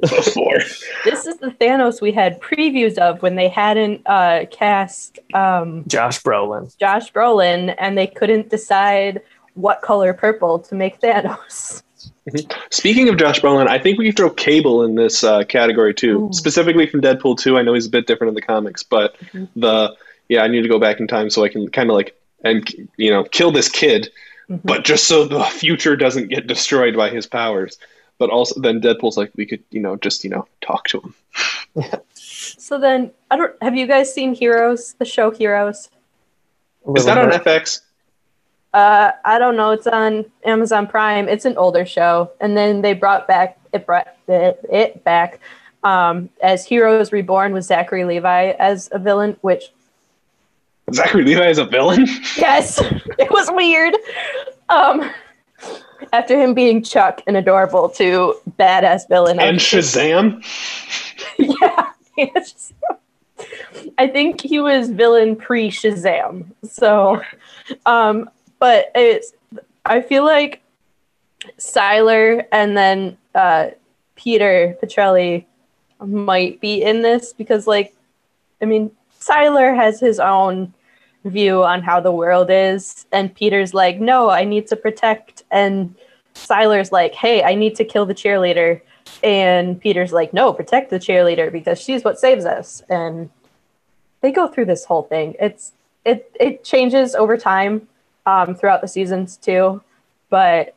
before. this is the Thanos we had previews of when they hadn't uh, cast um, Josh Brolin. Josh Brolin and they couldn't decide what color purple to make Thanos. Speaking of Josh Brolin, I think we can throw Cable in this uh, category too, Ooh. specifically from Deadpool 2. I know he's a bit different in the comics, but Mhm. the yeah, I need to go back in time so I can kind of like and you know kill this kid, Mhm. but just so the future doesn't get destroyed by his powers. But also, then Deadpool's like, we could you know just you know talk to him. So then, I don't. Have you guys seen Heroes? The show Heroes. Is that on FX? Uh, I don't know. It's on Amazon Prime. It's an older show, and then they brought back it brought it, it back um, as Heroes Reborn with Zachary Levi as a villain, which Zachary Levi is a villain. yes, it was weird. Um, after him being Chuck and adorable to badass villain and Shazam. yeah. I think he was villain pre Shazam. So, um, but it's I feel like Sylar and then uh, Peter Petrelli might be in this because, like, I mean, Sylar has his own view on how the world is, and Peter's like, "No, I need to protect," and Sylar's like, "Hey, I need to kill the cheerleader," and Peter's like, "No, protect the cheerleader because she's what saves us," and they go through this whole thing. It's it it changes over time um, throughout the seasons too. But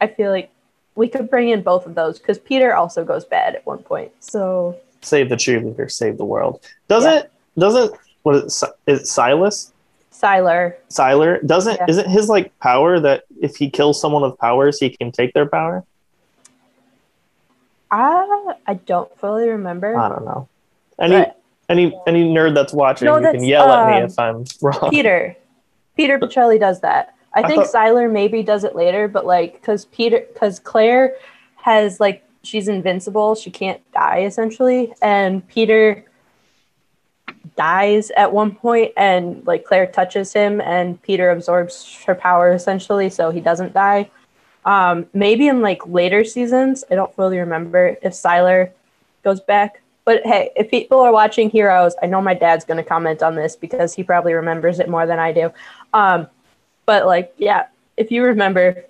I feel like we could bring in both of those because Peter also goes bad at one point. So save the cheerleader, save the world. Doesn't yeah. doesn't what is it, is it Silas? Sylar. Sylar doesn't yeah. isn't his like power that if he kills someone with powers he can take their power? Uh, I don't fully remember. I don't know. Any but, any any nerd that's watching, no, that's, you can yell um, at me um, if I'm wrong. Peter. Peter Petrelli does that. I, I think thought... Sylar maybe does it later, but like because Peter because Claire has like she's invincible, she can't die essentially, and Peter dies at one point and like Claire touches him and Peter absorbs her power essentially so he doesn't die. Um, maybe in like later seasons, I don't fully remember if Sylar goes back. But hey, if people are watching Heroes, I know my dad's going to comment on this because he probably remembers it more than I do. Um, but like, yeah, if you remember,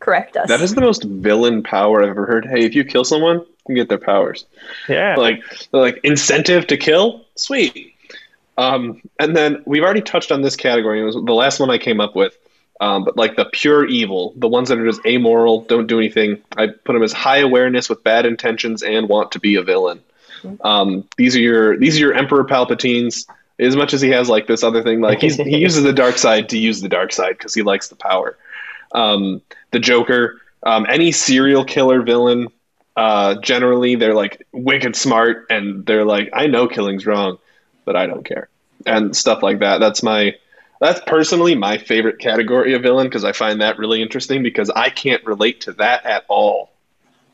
correct us. That is the most villain power I've ever heard. Hey, if you kill someone, you can get their powers. Yeah. Like, like incentive to kill, sweet. Um, and then we've already touched on this category. It was the last one I came up with. Um, but like the pure evil, the ones that are just amoral, don't do anything. I put them as high awareness with bad intentions and want to be a villain. Um, these are your these are your Emperor Palpatines as much as he has like this other thing, like he uses the dark side to use the dark side because he likes the power. Um, the Joker, um, any serial killer villain, uh, generally they're like wicked smart and they're like, I know killing's wrong, but I don't care, and stuff like that. That's my that's personally my favorite category of villain because I find that really interesting because I can't relate to that at all.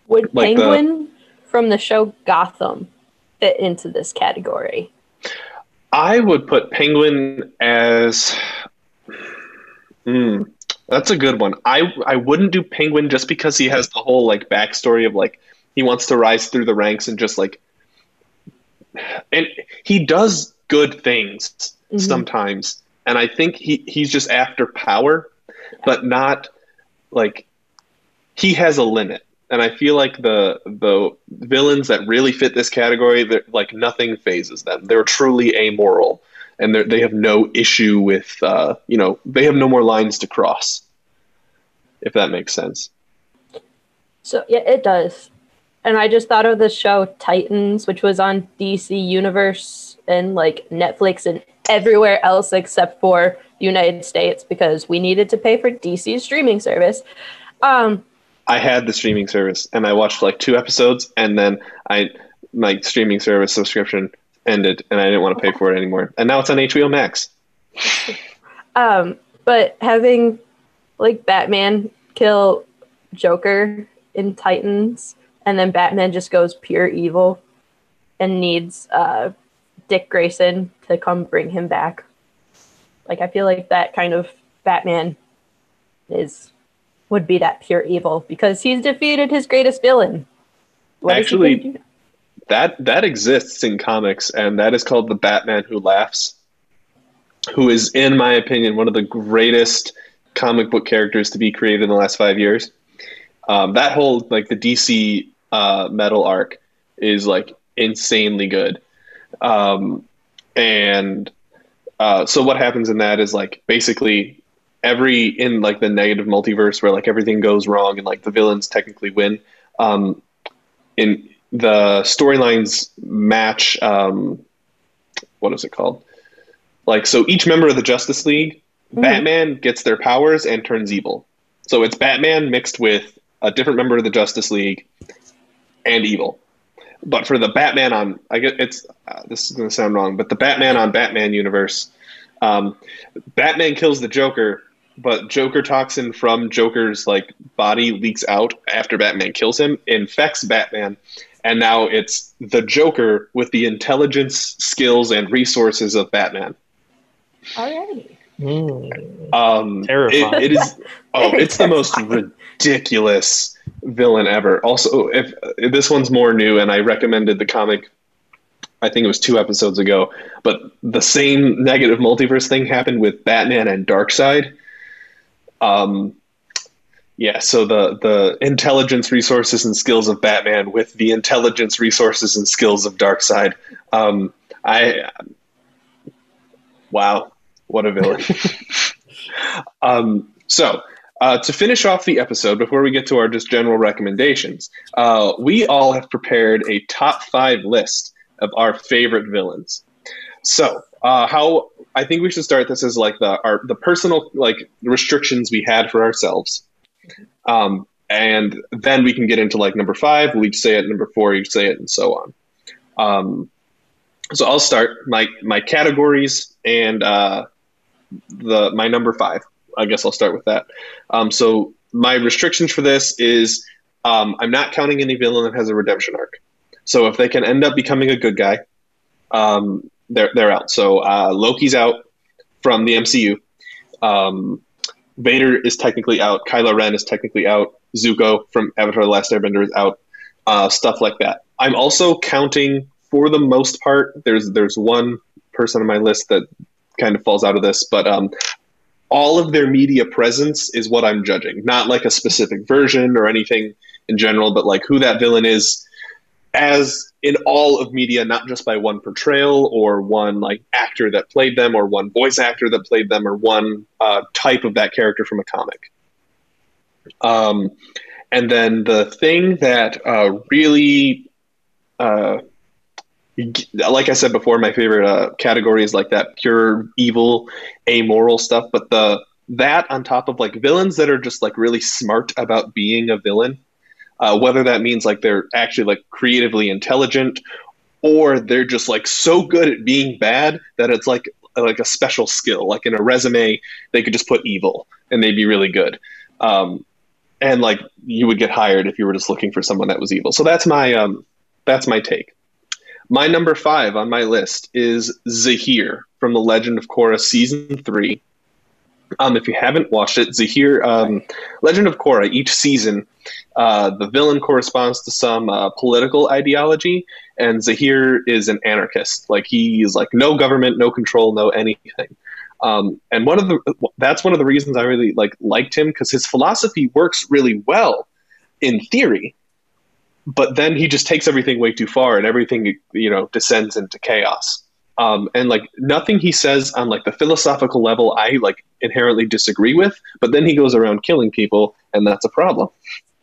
Would like Penguin the, from the show Gotham fit into this category? I would put Penguin as. Hmm, that's a good one. I I wouldn't do Penguin just because he has the whole like backstory of like he wants to rise through the ranks and just like, and he does good things mm-hmm. sometimes, and I think he he's just after power, but not like he has a limit and I feel like the the villains that really fit this category, like nothing fazes them. They're truly amoral, and they have no issue with uh, you know they have no more lines to cross. If that makes sense. So yeah, it does. And I just thought of the show Titans, which was on DC Universe and like Netflix and everywhere else except for the United States because we needed to pay for DC's streaming service. Um, I had the streaming service and I watched like two episodes and then I my streaming service subscription ended and I didn't want to pay for it anymore. And now it's on HBO Max. um, but having like Batman kill Joker in Titans and then Batman just goes pure evil and needs uh, Dick Grayson to come bring him back. Like I feel like that kind of Batman is would be that pure evil because he's defeated his greatest villain. What Actually, that that exists in comics, and that is called the Batman Who Laughs, who is, in my opinion, one of the greatest comic book characters to be created in the last five years. Um, that whole like the DC uh, metal arc is like insanely good, um, and uh, so what happens in that is like basically every in like the negative multiverse where like everything goes wrong and like the villains technically win um in the storylines match. Um, what is it called? Like so, each member of the Justice League, Mhm. Batman gets their powers and turns evil. So it's Batman mixed with a different member of the Justice League and evil. But for the Batman on, I get it's uh, this is going to sound wrong, but the Batman on Batman universe, um, Batman kills the Joker, but Joker toxin from Joker's like body leaks out after Batman kills him, infects Batman, and now it's the Joker with the intelligence, skills, and resources of Batman. Alrighty. Hmm. Um, Terrifying. it- it is. Oh, it's the most ridiculous villain ever. Also, if, if this one's more new, and I recommended the comic, I think it was two episodes ago. But the same negative multiverse thing happened with Batman and Darkseid. Um, yeah. So the the intelligence, resources, and skills of Batman with the intelligence, resources, and skills of Darkseid. Um, I. Wow, what a villain. um, so, uh, to finish off the episode, before we get to our just general recommendations, uh, we all have prepared a top five list of our favorite villains. So, uh, how I think we should start this is like the our the personal like restrictions we had for ourselves, um, and then we can get into like number five. We'll each say it. Number four, you say it, and so on. Um, so I'll start my my categories and uh, the my number five. I guess I'll start with that. Um, so my restrictions for this is um, I'm not counting any villain that has a redemption arc. So if they can end up becoming a good guy, um, they're they're out. So uh, Loki's out from the MCU. Um, Vader is technically out. Kylo Ren is technically out. Zuko from Avatar: The Last Airbender is out. Uh, stuff like that. I'm also counting for the most part. There's there's one person on my list that kind of falls out of this, but um, all of their media presence is what I'm judging, not like a specific version or anything in general, but like who that villain is as in all of media, not just by one portrayal or one like actor that played them or one voice actor that played them or one uh, type of that character from a comic. Um, and then the thing that uh, really, uh, like I said before, my favorite uh, category is like that pure evil, amoral stuff. But the that on top of like villains that are just like really smart about being a villain, uh, whether that means like they're actually like creatively intelligent or they're just like so good at being bad that it's like like a special skill. Like in a resume, they could just put evil and they'd be really good. Um, and like you would get hired if you were just looking for someone that was evil. So that's my um, that's my take. My number five on my list is Zaheer from The Legend of Korra season three. Um, if you haven't watched it, Zaheer, um, Legend of Korra, each season, uh, the villain corresponds to some uh, political ideology, and Zahir is an anarchist. Like he is like no government, no control, no anything. Um, and one of the that's one of the reasons I really like liked him because his philosophy works really well in theory, but then he just takes everything way too far, and everything you know descends into chaos. Um, and like nothing he says on like the philosophical level, I like inherently disagree with. But then he goes around killing people, and that's a problem.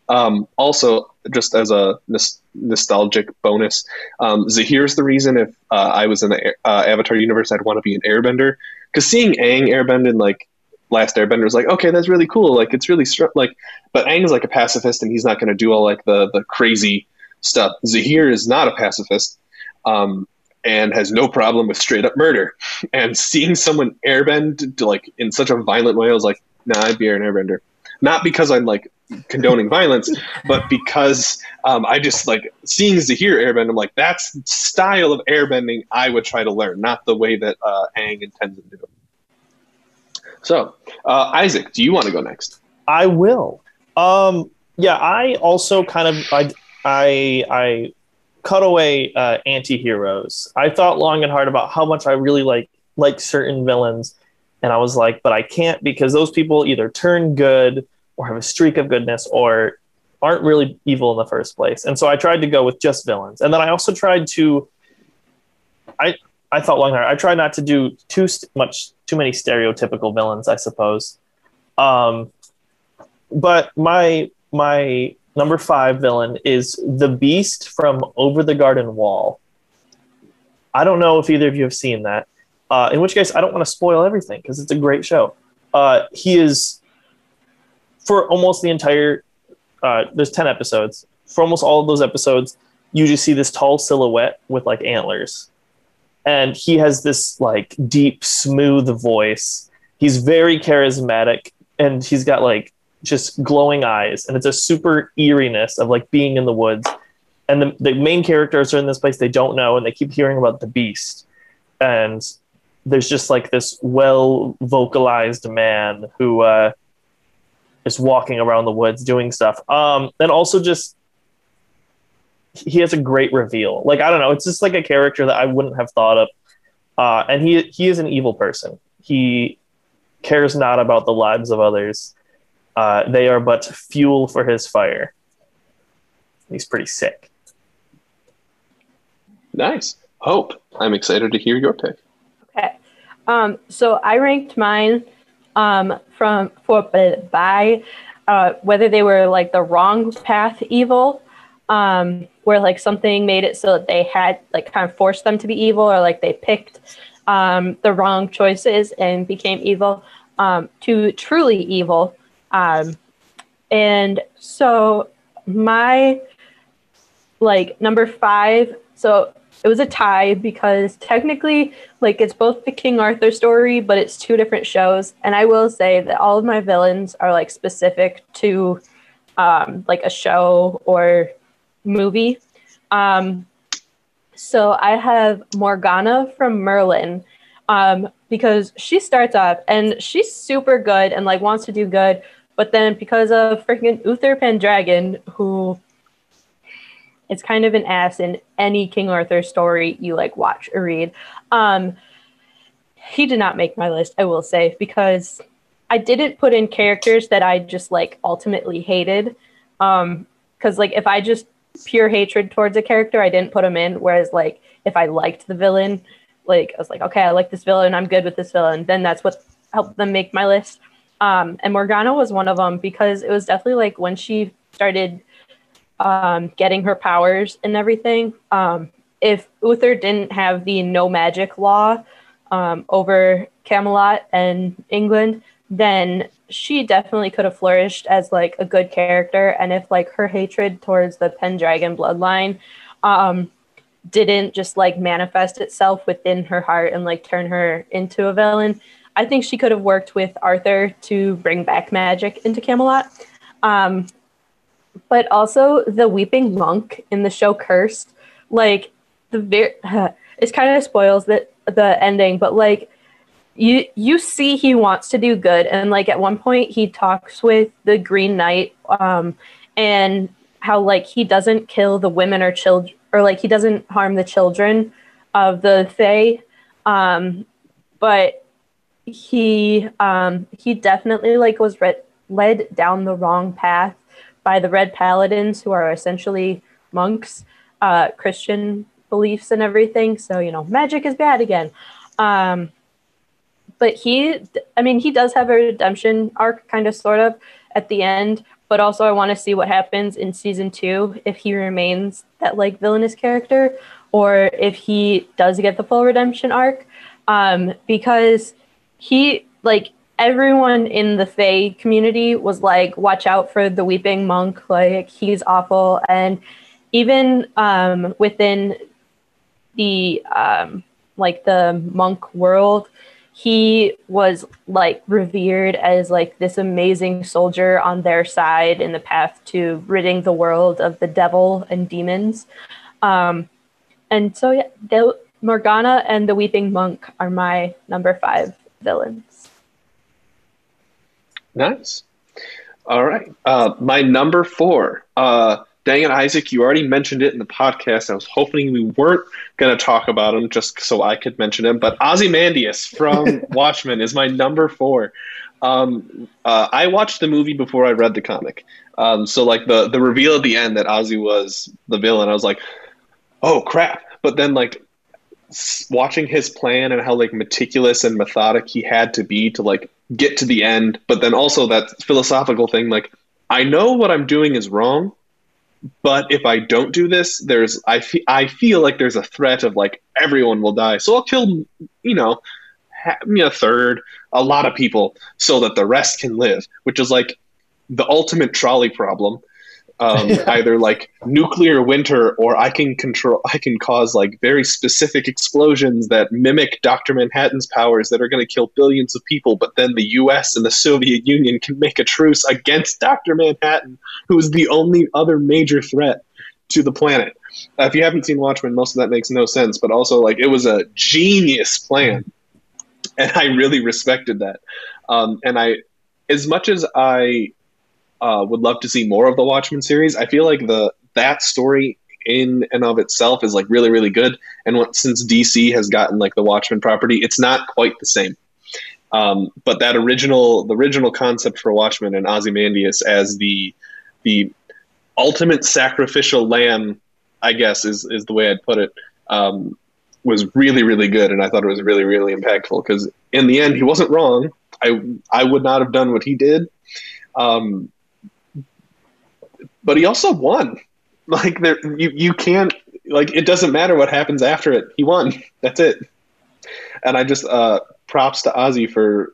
Um, also, just as a nos- nostalgic bonus, um, Zaheer's the reason if uh, I was in the uh, Avatar universe, I'd want to be an Airbender because seeing Aang airbend in like Last Airbender is like okay, that's really cool. Like it's really str- like, but Aang is like a pacifist, and he's not going to do all like the the crazy stuff. Zaheer is not a pacifist. Um, and has no problem with straight up murder. And seeing someone airbend to like in such a violent way, I was like, nah, I'd be an airbender. Not because I'm like condoning violence, but because um, I just like seeing Zaheer airbend. I'm like, that's style of airbending I would try to learn, not the way that uh, Aang intends to do it. So, uh, Isaac, do you want to go next? I will. Um, yeah, I also kind of I I I cut away uh, anti-heroes. I thought long and hard about how much I really like like certain villains, and I was like, but I can't because those people either turn good or have a streak of goodness or aren't really evil in the first place. And so I tried to go with just villains, and then I also tried to. I I thought long and hard. I tried not to do too st- much too many stereotypical villains, I suppose. Um, but my my number five villain is the Beast from Over the Garden Wall. I don't know if either of you have seen that. Uh, in which case, I don't want to spoil everything because it's a great show. Uh, he is for almost the entire. Uh, there's ten episodes. For almost all of those episodes, you just see this tall silhouette with like antlers, and he has this like deep, smooth voice. He's very charismatic, and he's got like just glowing eyes, and it's a super eeriness of like being in the woods. And the, the main characters are in this place they don't know, and they keep hearing about the beast. And there's just like this well vocalized man who uh, is walking around the woods doing stuff. Um, and also just he has a great reveal. Like I don't know, it's just like a character that I wouldn't have thought of. Uh, and he he is an evil person. He cares not about the lives of others. Uh, they are but fuel for his fire. He's pretty sick. Nice. Hope. I'm excited to hear your pick. Okay. Um, so I ranked mine um, from for by uh, whether they were like the wrong path evil, um, where like something made it so that they had like kind of forced them to be evil, or like they picked um, the wrong choices and became evil, um, to truly evil. Um, and so my like number five, so it was a tie because technically like it's both the King Arthur story, but it's two different shows. And I will say that all of my villains are like specific to um, like a show or movie. Um, so I have Morgana from Merlin um, because she starts off and she's super good and like wants to do good, but then because of freaking Uther Pendragon, who is kind of an ass in any King Arthur story you like watch or read, um, he did not make my list, I will say, because I didn't put in characters that I just like ultimately hated. Um, because like if I just pure hatred towards a character, I didn't put him in. Whereas like if I liked the villain, like I was like, okay, I like this villain, I'm good with this villain, then that's what helped them make my list. Um, and Morgana was one of them because it was definitely like when she started um, getting her powers and everything. Um, if Uther didn't have the no magic law um, over Camelot and England, then she definitely could have flourished as like a good character. And if like her hatred towards the Pendragon bloodline um, didn't just like manifest itself within her heart and like turn her into a villain, I think she could have worked with Arthur to bring back magic into Camelot. Um, but also the weeping monk in the show Cursed, like the very, it kind of spoils the the ending, but like you you see he wants to do good, and like at one point he talks with the Green Knight, um, and how like he doesn't kill the women or children, or like he doesn't harm the children of the Fae, um, but he um he definitely like was re- led down the wrong path by the red paladins who are essentially monks uh christian beliefs and everything so you know magic is bad again. Um but he i mean he does have a redemption arc kind of sort of at the end but also i want to see what happens in season two if he remains that like villainous character or if he does get the full redemption arc um because he like everyone in the Fae community was like, watch out for the weeping monk, like he's awful. And even um, within the um, like the monk world, he was like revered as like this amazing soldier on their side in the path to ridding the world of the devil and demons. Um, and so yeah, the, Morgana and the Weeping Monk are my number five villains. Nice. All right. Uh, my number four. Uh, dang it, Isaac, you already mentioned it in the podcast. I was hoping we weren't going to talk about him just so I could mention him. But Ozymandias from Watchmen is my number four. Um, uh, I watched the movie before I read the comic. Um, so, like, the, the reveal at the end that Ozzy was the villain, I was like, oh, crap. But then, like, watching his plan and how like meticulous and methodic he had to be to like get to the end but then also that philosophical thing like i know what i'm doing is wrong but if I don't do this, there's I fe- I feel like there's a threat of like everyone will die. So I'll kill, you know, ha- a third, a lot of people, so that the rest can live. Which is like the ultimate trolley problem. Um, either like nuclear winter, or I can control. I can cause like very specific explosions that mimic Doctor Manhattan's powers that are going to kill billions of people. But then the U.S. and the Soviet Union can make a truce against Doctor Manhattan, who is the only other major threat to the planet. Uh, if you haven't seen Watchmen, most of that makes no sense. But also, like, it was a genius plan, and I really respected that. Um, and I, as much as I uh, would love to see more of the Watchmen series. I feel like the that story in and of itself is like really really good. And what, since DC has gotten like the Watchmen property, it's not quite the same. Um, but that original the original concept for Watchmen and Ozymandias as the the ultimate sacrificial lamb, I guess is is the way I'd put it. Um, was really really good, and I thought it was really really impactful because in the end he wasn't wrong. I I would not have done what he did. Um, but he also won. Like there, you you can't like it doesn't matter what happens after it. He won. That's it. And I just uh, props to Ozzy for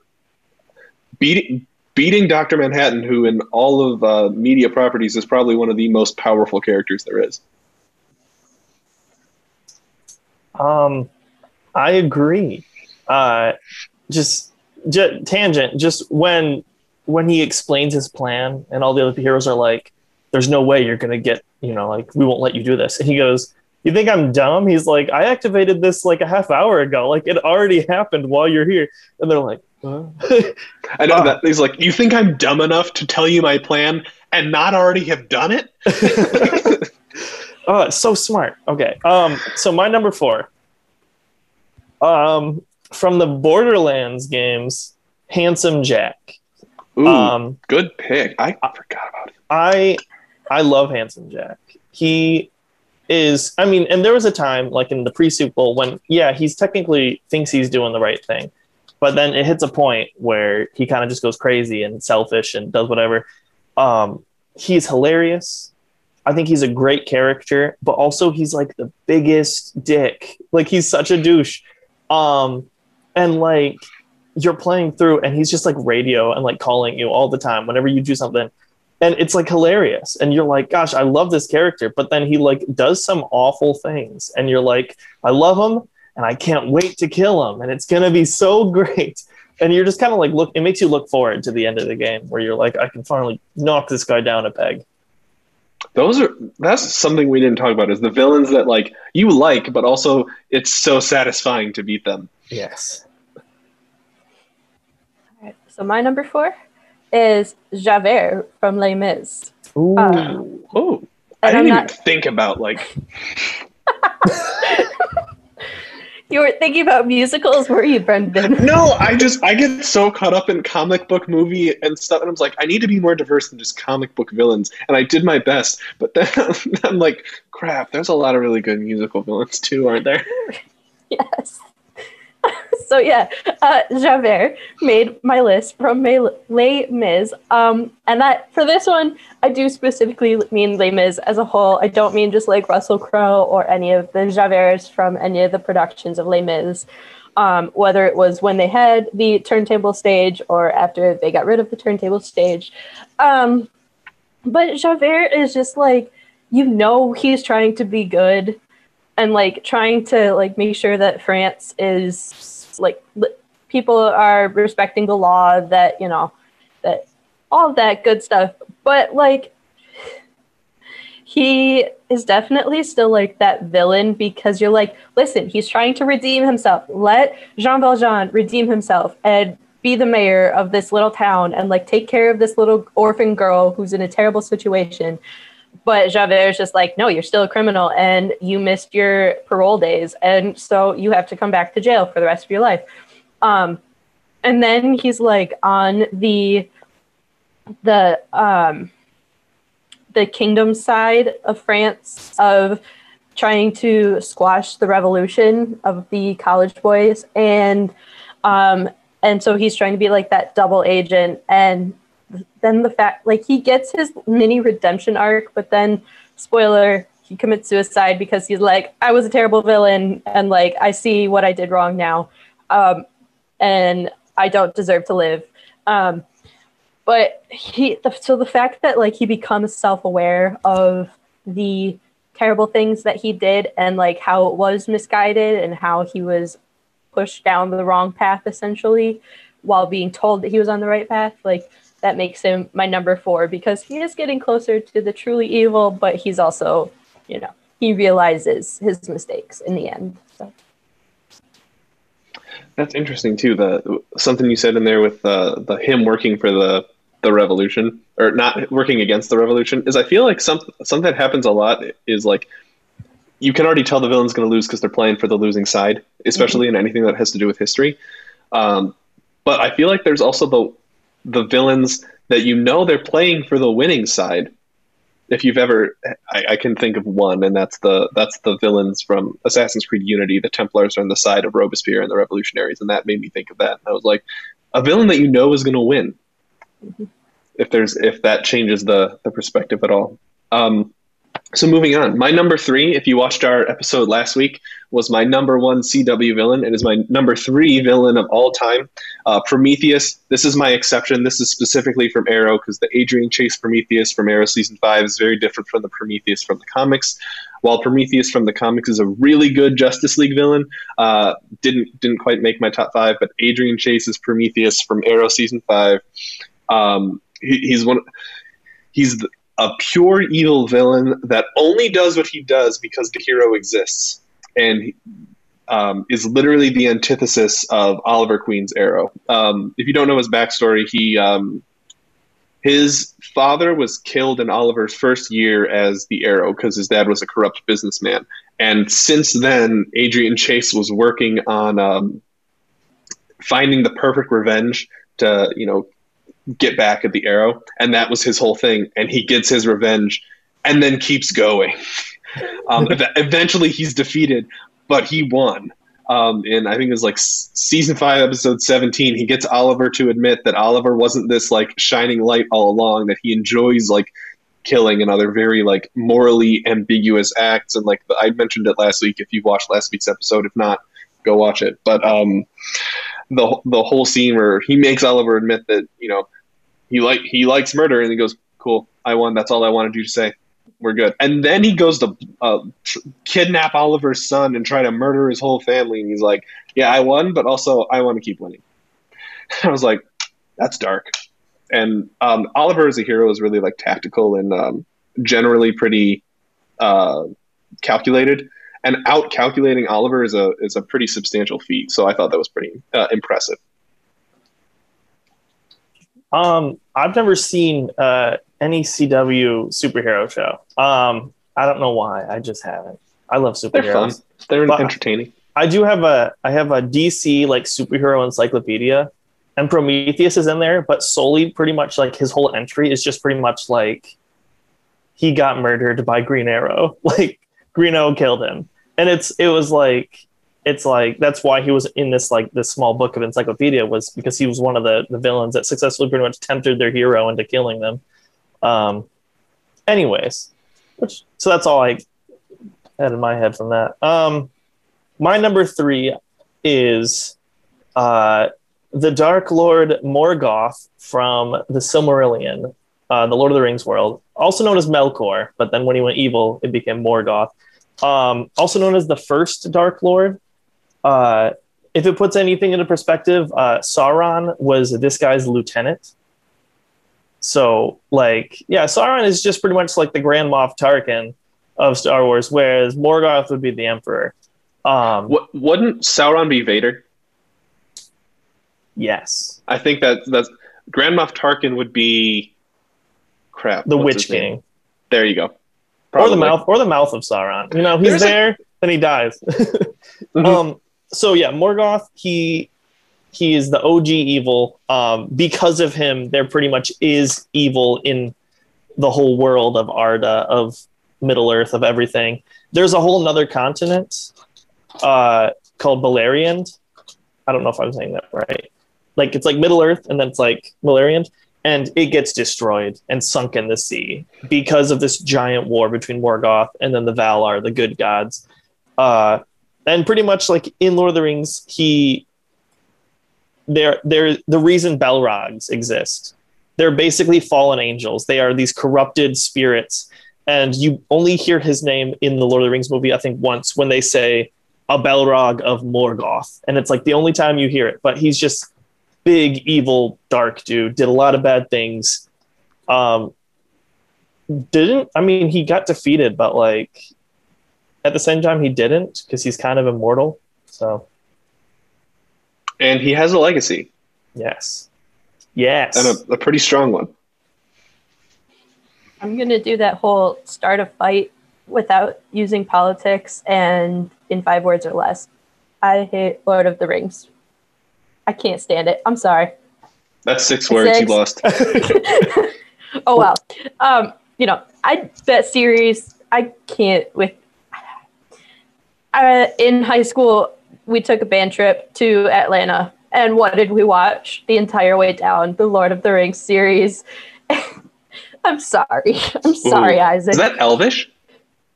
beating beating Doctor Manhattan, who in all of uh, media properties is probably one of the most powerful characters there is. Um, I agree. Uh, just, just tangent. Just when when he explains his plan, and all the other heroes are like, there's no way you're going to get, you know, like, we won't let you do this. And he goes, You think I'm dumb? He's like, I activated this like a half hour ago. Like, it already happened while you're here. And they're like, huh? I know that. He's like, You think I'm dumb enough to tell you my plan and not already have done it? oh, it's so smart. Okay. Um, so my number four. Um, from the Borderlands games, Handsome Jack. Ooh, um, good pick. I forgot about it. I I love Handsome Jack. He is I mean, and there was a time like in the pre-sequel when yeah, he's technically thinks he's doing the right thing. But then it hits a point where he kind of just goes crazy and selfish and does whatever. Um, he's hilarious. I think he's a great character, but also he's like the biggest dick. Like he's such a douche. Um, and like you're playing through and he's just like radio and like calling you all the time whenever you do something and it's like hilarious. And you're like gosh i love this character. But then he like does some awful things. And you're like i love him and i can't wait to kill him and it's going to be so great. And you're just kind of like look it makes you look forward to the end of the game where you're like i can finally knock this guy down a peg. Those are that's something we didn't talk about is the villains that like you like but also it's so satisfying to beat them. Yes. All right so my number four is Javert from Les Mis. Ooh. Uh, oh, I didn't not... even think about like. you were thinking about musicals, were you, Brendan? No, I just I get so caught up in comic book movie and stuff, and I'm like, I need to be more diverse than just comic book villains, and I did my best, but then I'm like, crap, there's a lot of really good musical villains too, aren't there? yes. so yeah, uh, Javert made my list from Les Mis, um, and that for this one, I do specifically mean Les Mis as a whole. I don't mean just like Russell Crowe or any of the Javerts from any of the productions of Les Mis. Um, whether it was when they had the turntable stage or after they got rid of the turntable stage. Um, but Javert is just like, you know, he's trying to be good and like trying to like make sure that France is like li- people are respecting the law that you know that all that good stuff. But like he is definitely still like that villain because you're like listen he's trying to redeem himself. Let Jean Valjean redeem himself and be the mayor of this little town and like take care of this little orphan girl who's in a terrible situation but Javert is just like, no, you're still a criminal and you missed your parole days. And so you have to come back to jail for the rest of your life. Um, and then he's like on the the um, the kingdom side of France of trying to squash the revolution of the college boys and um, and so he's trying to be like that double agent and then the fact like he gets his mini redemption arc but then spoiler, he commits suicide because he's like, I was a terrible villain, and like I see what I did wrong now, um, and I don't deserve to live. Um, but he, the, so the fact that like he becomes self-aware of the terrible things that he did and like how it was misguided and how he was pushed down the wrong path essentially while being told that he was on the right path like that makes him my number four because he is getting closer to the truly evil but he's also you know he realizes his mistakes in the end so that's interesting too the something you said in there with uh, the him working for the the revolution or not working against the revolution is I feel like some something that happens a lot is like you can already tell the villain's going to lose because they're playing for the losing side, especially mm-hmm. in anything that has to do with history. Um, but I feel like there's also the the villains that you know they're playing for the winning side. If you've ever, I, I, can think of one, and that's the that's the villains from Assassin's Creed Unity. The Templars are on the side of Robespierre and the Revolutionaries, and that made me think of that. And I was like, a villain that you know is going to win if there's if that changes the the perspective at all. Um, so moving on, my number three, if you watched our episode last week, was my number one CW villain. It is my number three villain of all time, uh, Prometheus. This is my exception. This is specifically from Arrow because the Adrian Chase Prometheus from Arrow season five is very different from the Prometheus from the comics. While Prometheus from the comics is a really good Justice League villain, uh, didn't didn't quite make my top five. But Adrian Chase's Prometheus from Arrow season five um, he, he's one. He's a pure evil villain that only does what he does because the hero exists, and um, is literally the antithesis of Oliver Queen's Arrow. Um, if you don't know his backstory, he um, his father was killed in Oliver's first year as the Arrow because his dad was a corrupt businessman, and since then, Adrian Chase was working on um, finding the perfect revenge to you know get back at the arrow, and that was his whole thing. And he gets his revenge, and then keeps going. um, eventually, he's defeated, but he won. Um, and I think it was like season five, episode 17. He gets Oliver to admit that Oliver wasn't this like shining light all along, that he enjoys like killing and other very like morally ambiguous acts. And like I mentioned it last week. If you watched last week's episode, if not, go watch it. But um, the the whole scene where he makes Oliver admit that you know he like he likes murder, and he goes, "Cool, I won. That's all I wanted you to say. We're good." And then he goes to uh, tr- kidnap Oliver's son and try to murder his whole family, and he's like, "Yeah, I won, but also I want to keep winning." I was like, "That's dark." And um, Oliver as a hero is really like tactical and um, generally pretty uh, calculated. And out calculating Oliver is a is a pretty substantial feat. So I thought that was pretty uh, impressive. Um, I've never seen uh, any CW superhero show. Um, I don't know why. I just haven't. I love superheroes. They're fun. They're entertaining. I do have a I have a DC like superhero encyclopedia, and Prometheus is in there, but solely pretty much like his whole entry is just pretty much like he got murdered by Green Arrow. Like Green Arrow killed him, and it's it was like it's like that's why he was in this like this small book of encyclopedia was because he was one of the the villains that successfully pretty much tempted their hero into killing them. Um, anyways, which so that's all I had in my head from that. Um, my number three is uh, the Dark Lord Morgoth from the Silmarillion, uh, the Lord of the Rings world, also known as Melkor. But then when he went evil, it became Morgoth. Um, also known as the first Dark Lord uh, if it puts anything into perspective, uh, Sauron was this guy's lieutenant. So, like, yeah, Sauron is just pretty much like the Grand Moff Tarkin of Star Wars, whereas Morgoth would be the Emperor. Um, w- wouldn't Sauron be Vader? Yes, I think that that's Grand Moff Tarkin would be crap. The Witch King. There you go. Probably. Or the mouth, or the mouth of Sauron. You know, he's There's there, a- then he dies. mm-hmm. Um, so yeah, Morgoth, he he is the OG evil. Um, because of him, there pretty much is evil in the whole world of Arda, of Middle Earth, of everything. There's a whole nother continent uh, called Beleriand. I don't know if I'm saying that right. Like it's like Middle Earth, and then it's like Beleriand. and it gets destroyed and sunk in the sea because of this giant war between Morgoth and then the Valar, the good gods. Uh, and pretty much like in Lord of the Rings, he they're they're the reason Balrogs exist. They're basically fallen angels. They are these corrupted spirits, and you only hear his name in the Lord of the Rings movie, I think, once when they say a Balrog of Morgoth, and it's like the only time you hear it. But he's just big, evil, dark dude. Did a lot of bad things. Um, didn't I mean he got defeated, but like at the same time he didn't because he's kind of immortal. So And he has a legacy yes, yes. and a, a pretty strong one. I'm gonna do that whole start a fight without using politics and in five words or less. I hate Lord of the Rings. I can't stand it. I'm sorry. That's six words Six. you lost. Oh well. Um, you know, I that series I can't with uh, in high school we took a band trip to Atlanta and what did we watch the entire way down? The Lord of the Rings series. I'm sorry. I'm sorry, Ooh. Isaac. Is that Elvish?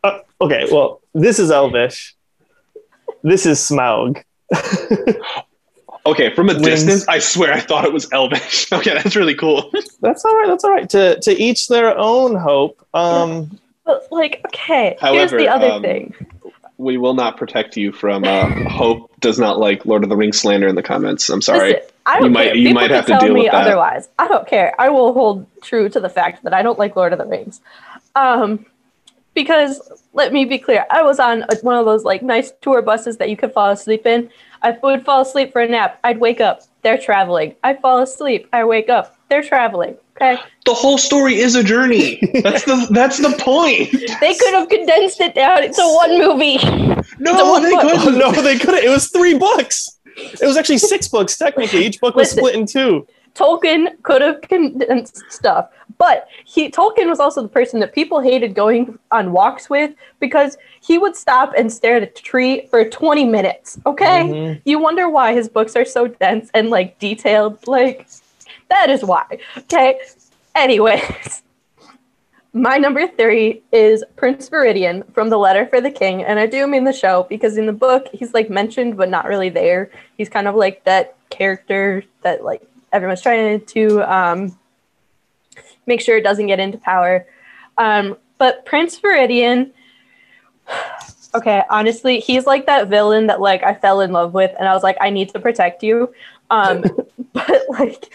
Uh, okay, well, this is Elvish. This is Smaug. Okay, from a Wings. distance, I swear I thought it was Elvish. Okay, that's really cool. That's all right. That's all right. To to each their own. Hope. Um, But like, okay, However, here's the other um, thing. We will not protect you from uh, Hope does not like Lord of the Rings slander in the comments. I'm sorry. Listen, I don't You might- care. you People might have to deal with that. otherwise. I don't care. I will hold true to the fact that I don't like Lord of the Rings. Um, because let me be clear, I was on a, one of those like nice tour buses that you could fall asleep in. I would fall asleep for a nap. I'd wake up. They're traveling. I fall asleep. I wake up. They're traveling. Okay. The whole story is a journey. That's the that's the point. They could have condensed it down into one movie. No, one they book. couldn't. no, they couldn't. It was three books. It was actually six books technically. Each book was Listen. split in two. Tolkien could have condensed stuff, but he Tolkien was also the person that people hated going on walks with because he would stop and stare at a tree for 20 minutes. Okay, Mhm. you wonder why his books are so dense and like detailed. Like that is why. Okay. Anyways, my number three is Prince Viridian from The Letter for the King, and I do mean the show because in the book he's like mentioned but not really there. He's kind of like that character that like everyone's trying to um, make sure it doesn't get into power. Um, but Prince Viridian, okay, honestly, he's like that villain that like I fell in love with, and I was like, I need to protect you. Um, but like,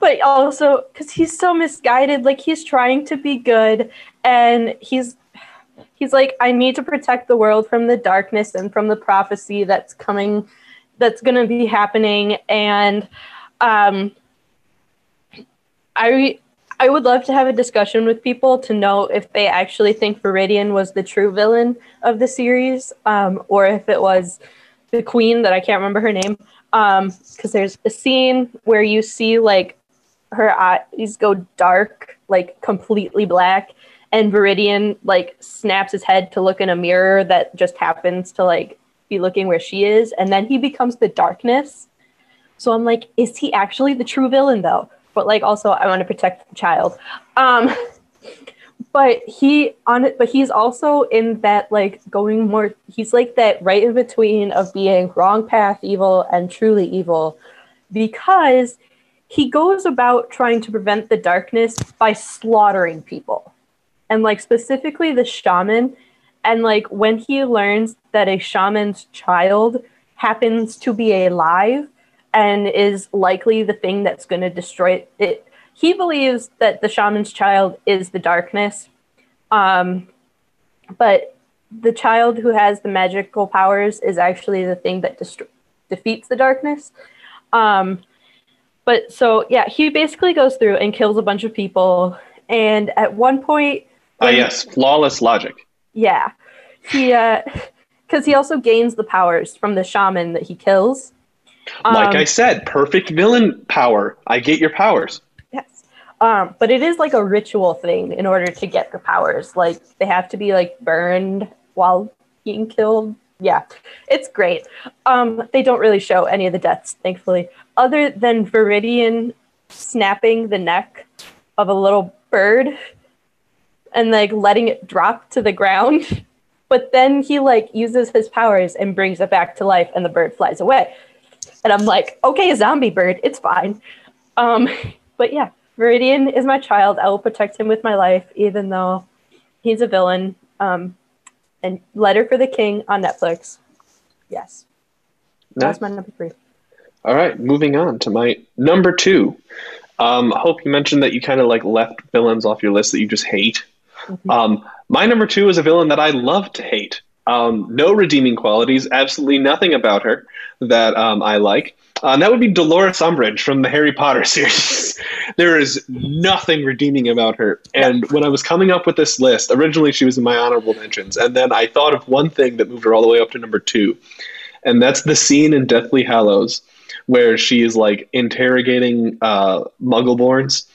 but also because he's so misguided, like he's trying to be good, and he's he's like, I need to protect the world from the darkness and from the prophecy that's coming, that's gonna be happening, and um, I I would love to have a discussion with people to know if they actually think Viridian was the true villain of the series, um, or if it was the queen that I can't remember her name. Because there's a scene where you see like her eyes go dark, like completely black, and Viridian like snaps his head to look in a mirror that just happens to like be looking where she is, and then he becomes the darkness. So I'm like, is he actually the true villain though? But like also I want to protect the child. Um but he on but he's also in that like going more he's like that right in between of being wrong path evil and truly evil because he goes about trying to prevent the darkness by slaughtering people. And like specifically the shaman and like when he learns that a shaman's child happens to be alive and is likely the thing that's going to destroy it. He believes that the shaman's child is the darkness, um, but the child who has the magical powers is actually the thing that dest- defeats the darkness. Um, but so yeah, he basically goes through and kills a bunch of people, and at one point, Ah, when- yes, flawless logic. yeah, he Uh, because he also gains the powers from the shaman that he kills. Like Um, I said, perfect villain power. I get your powers. Um, but it is like a ritual thing in order to get the powers. Like they have to be like burned while being killed. Yeah, it's great. Um, they don't really show any of the deaths, thankfully, other than Viridian snapping the neck of a little bird and like letting it drop to the ground. But then he like uses his powers and brings it back to life and the bird flies away. And I'm like, okay, zombie bird, it's fine. Um, but yeah, Viridian is my child. I will protect him with my life, even though he's a villain. Um, and Letter for the King on Netflix. Yes. That's my number three. All right, moving on to my number two. Um, I hope you mentioned that you kind of like left villains off your list that you just hate. Mm-hmm. Um, my number two is a villain that I love to hate. Um, no redeeming qualities, absolutely nothing about her that um, I like. Uh, and that would be Dolores Umbridge from the Harry Potter series. there is nothing redeeming about her. And when I was coming up with this list, originally she was in my honorable mentions. And then I thought of one thing that moved her all the way up to number two. And that's the scene in Deathly Hallows where she is like interrogating uh, Muggleborns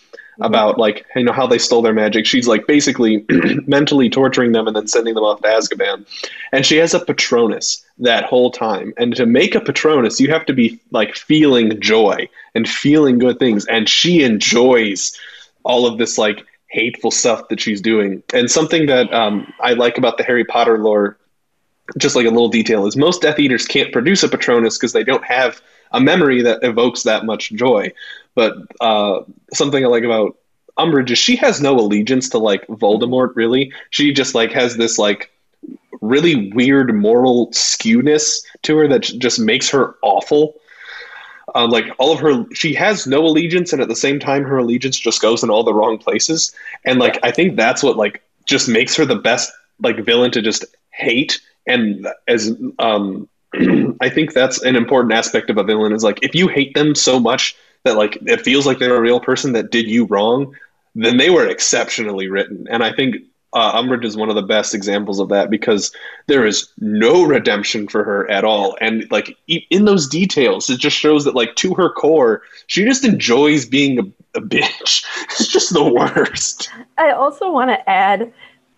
mm-hmm. about like you know how they stole their magic. She's like basically mentally torturing them and then sending them off to Azkaban. And she has a Patronus that whole time. And to make a Patronus, you have to be like feeling joy and feeling good things. And she enjoys all of this like hateful stuff that she's doing. And something that um, I like about the Harry Potter lore, just like a little detail, is most Death Eaters can't produce a Patronus because they don't have a memory that evokes that much joy. But uh, something I like about Umbridge is she has no allegiance to like Voldemort. Really, she just like has this like really weird moral skewness to her that just makes her awful. Um, like all of her, she has no allegiance, and at the same time, her allegiance just goes in all the wrong places. And like, I think that's what like just makes her the best like villain to just hate. And as um, I think that's an important aspect of a villain is like if you hate them so much that like it feels like they're a real person that did you wrong, then they were exceptionally written. And I think uh, Umbridge is one of the best examples of that because there is no redemption for her at all. And like in those details, it just shows that like to her core, she just enjoys being a, a bitch. it's just the worst. I also want to add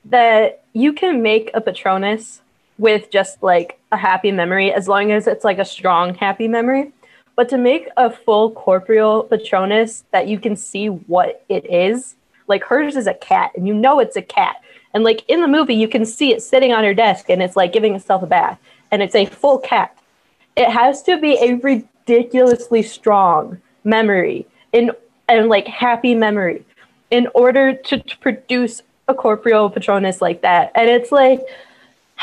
that you can make a Patronus with just like a happy memory as long as it's like a strong happy memory. But to make a full corporeal Patronus that you can see what it is, like hers is a cat and you know it's a cat. And like in the movie, you can see it sitting on her desk and it's like giving itself a bath and it's a full cat. It has to be a ridiculously strong memory in and like happy memory in order to, to produce a corporeal Patronus like that. And it's like,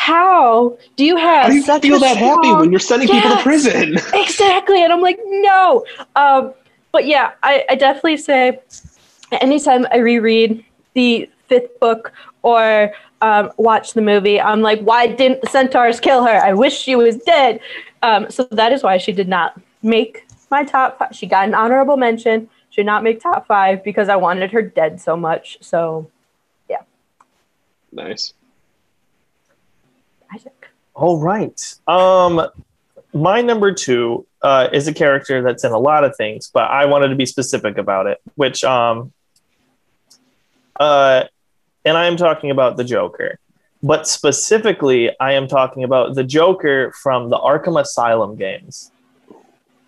how do you have how do you such feel that strong... happy when you're sending yes, people to prison? exactly. And I'm like, no. Um, but yeah, I, I definitely say anytime I reread the fifth book or um, watch the movie, I'm like, why didn't the centaurs kill her? I wish she was dead. Um, so that is why she did not make my top five. She got an honorable mention. She did not make top five because I wanted her dead so much. So, yeah. Nice. All right. Um, my number two uh, is a character that's in a lot of things, but I wanted to be specific about it, which, um, uh, and I am talking about the Joker. But specifically, I am talking about the Joker from the Arkham Asylum games.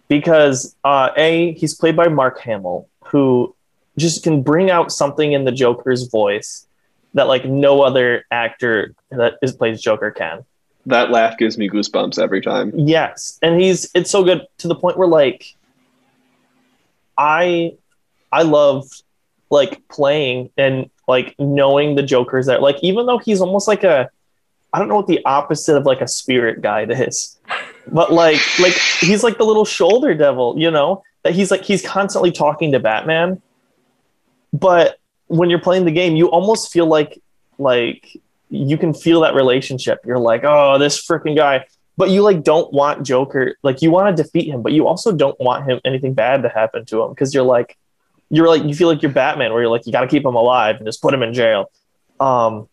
Because, uh, A, he's played by Mark Hamill, who just can bring out something in the Joker's voice that like no other actor that is plays Joker can. That laugh gives me goosebumps every time. Yes, and he's it's so good to the point where like I I love like playing and like knowing the Joker's there. like even though he's almost like a I don't know what the opposite of like a spirit guide is. But like like he's like the little shoulder devil, you know? That he's like he's constantly talking to Batman. But when you're playing the game, you almost feel like like you can feel that relationship. You're like, oh, this freaking guy. But you like don't want Joker, like you want to defeat him, but you also don't want him anything bad to happen to him because you're like, you're like, you feel like you're Batman, where you're like, you got to keep him alive and just put him in jail. Um,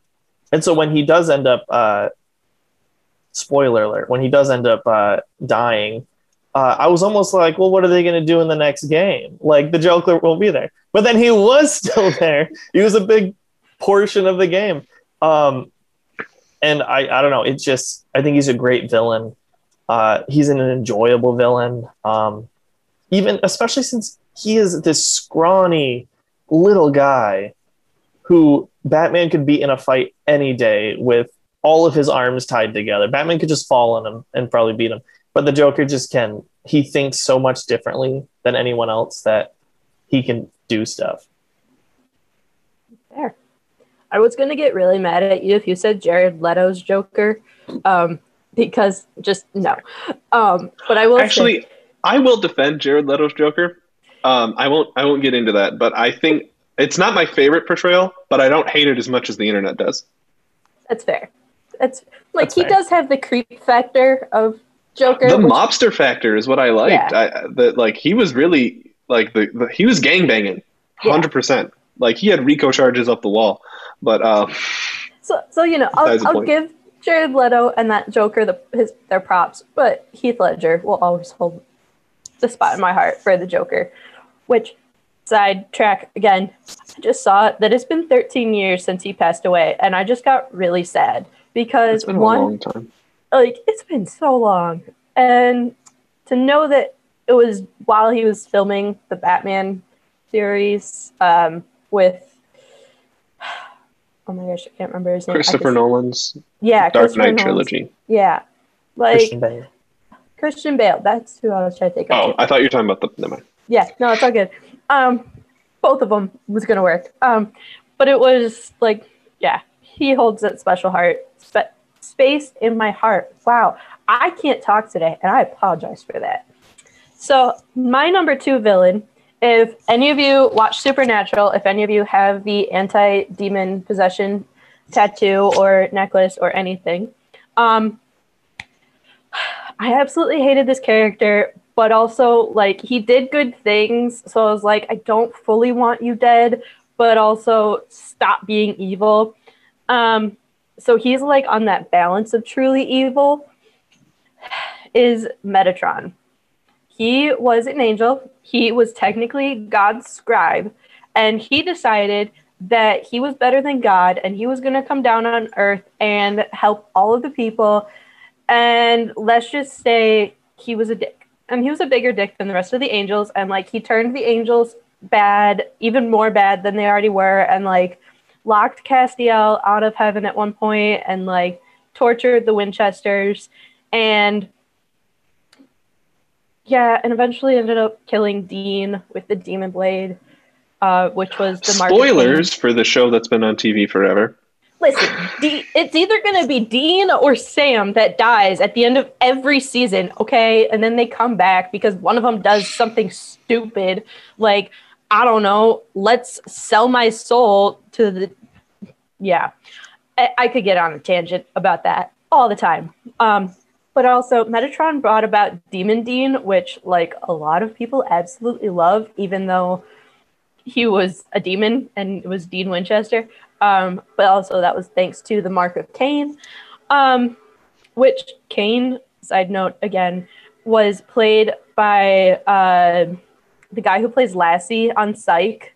and so when he does end up, uh, spoiler alert, when he does end up uh, dying, uh, I was almost like, well, what are they going to do in the next game? Like the Joker won't be there, but then he was still there. He was a big portion of the game. Um, and I, I don't know. It's just I think he's a great villain. Uh, he's an enjoyable villain. Um, even especially since he is this scrawny, little guy who Batman could beat in a fight any day with all of his arms tied together. Batman could just fall on him and probably beat him. But the Joker just can. He thinks so much differently than anyone else that he can do stuff. Fair. I was going to get really mad at you if you said Jared Leto's Joker, um, because just no. Um, but I will Actually, say, I will defend Jared Leto's Joker. Um, I won't. I won't get into that, but I think it's not my favorite portrayal, but I don't hate it as much as the internet does. that's fair. That's like That's he fair. does have the creep factor of Joker. The which- mobster factor is what I liked. I, that like he was really like the, the he was gang banging, Yeah. hundred percent. Like he had Rico charges up the wall, but uh, So, so you know, I'll, I'll give Jared Leto and that Joker the his their props, but Heath Ledger will always hold the spot in my heart for the Joker. Which sidetrack again? I just saw that it's been 13 years since he passed away, and I just got really sad because it's been a one, like it's been so long, and to know that it was while he was filming the Batman series um, with. Oh my gosh, I can't remember his name. Christopher Nolan's yeah, Dark Christopher Knight Nolan's- trilogy. Yeah, like Christian Bale. Christian, Bale. Bale. That's who I was trying to think of. Oh, too. I thought you were talking about the. Never mind. yeah, no, it's all good. Um, both of them was gonna work. Um, but it was like, yeah, he holds that special heart, spe- space in my heart. Wow, I can't talk today, and I apologize for that. So my number two villain. If any of you watch Supernatural, if any of you have the anti-demon possession tattoo or necklace or anything, um, I absolutely hated this character, but also like he did good things. So I was like, I don't fully want you dead, but also stop being evil. Um, so he's like on that balance of truly evil. Is Metatron. He was an angel. He was technically God's scribe, and he decided that he was better than God and he was going to come down on earth and help all of the people. And let's just say he was a dick. And he was a bigger dick than the rest of the angels and like he turned the angels bad even more bad than they already were and like locked castiel out of heaven at one point and like tortured the winchesters. And yeah and eventually ended up killing dean with the demon blade uh, which was the Spoilers for the show that's been on TV forever. Listen, D- it's either going to be Dean or Sam that dies at the end of every season, okay? And then they come back because one of them does something stupid, like, I don't know, let's sell my soul to the. Yeah. I, I could get on a tangent about that all the time. Um, but also, Metatron brought about Demon Dean, which, like, a lot of people absolutely love, even though he was a demon and it was Dean Winchester. Um, but also that was thanks to the Mark of Cain, um, which Cain, side note again, was played by uh, the guy who plays Lassie on Psych.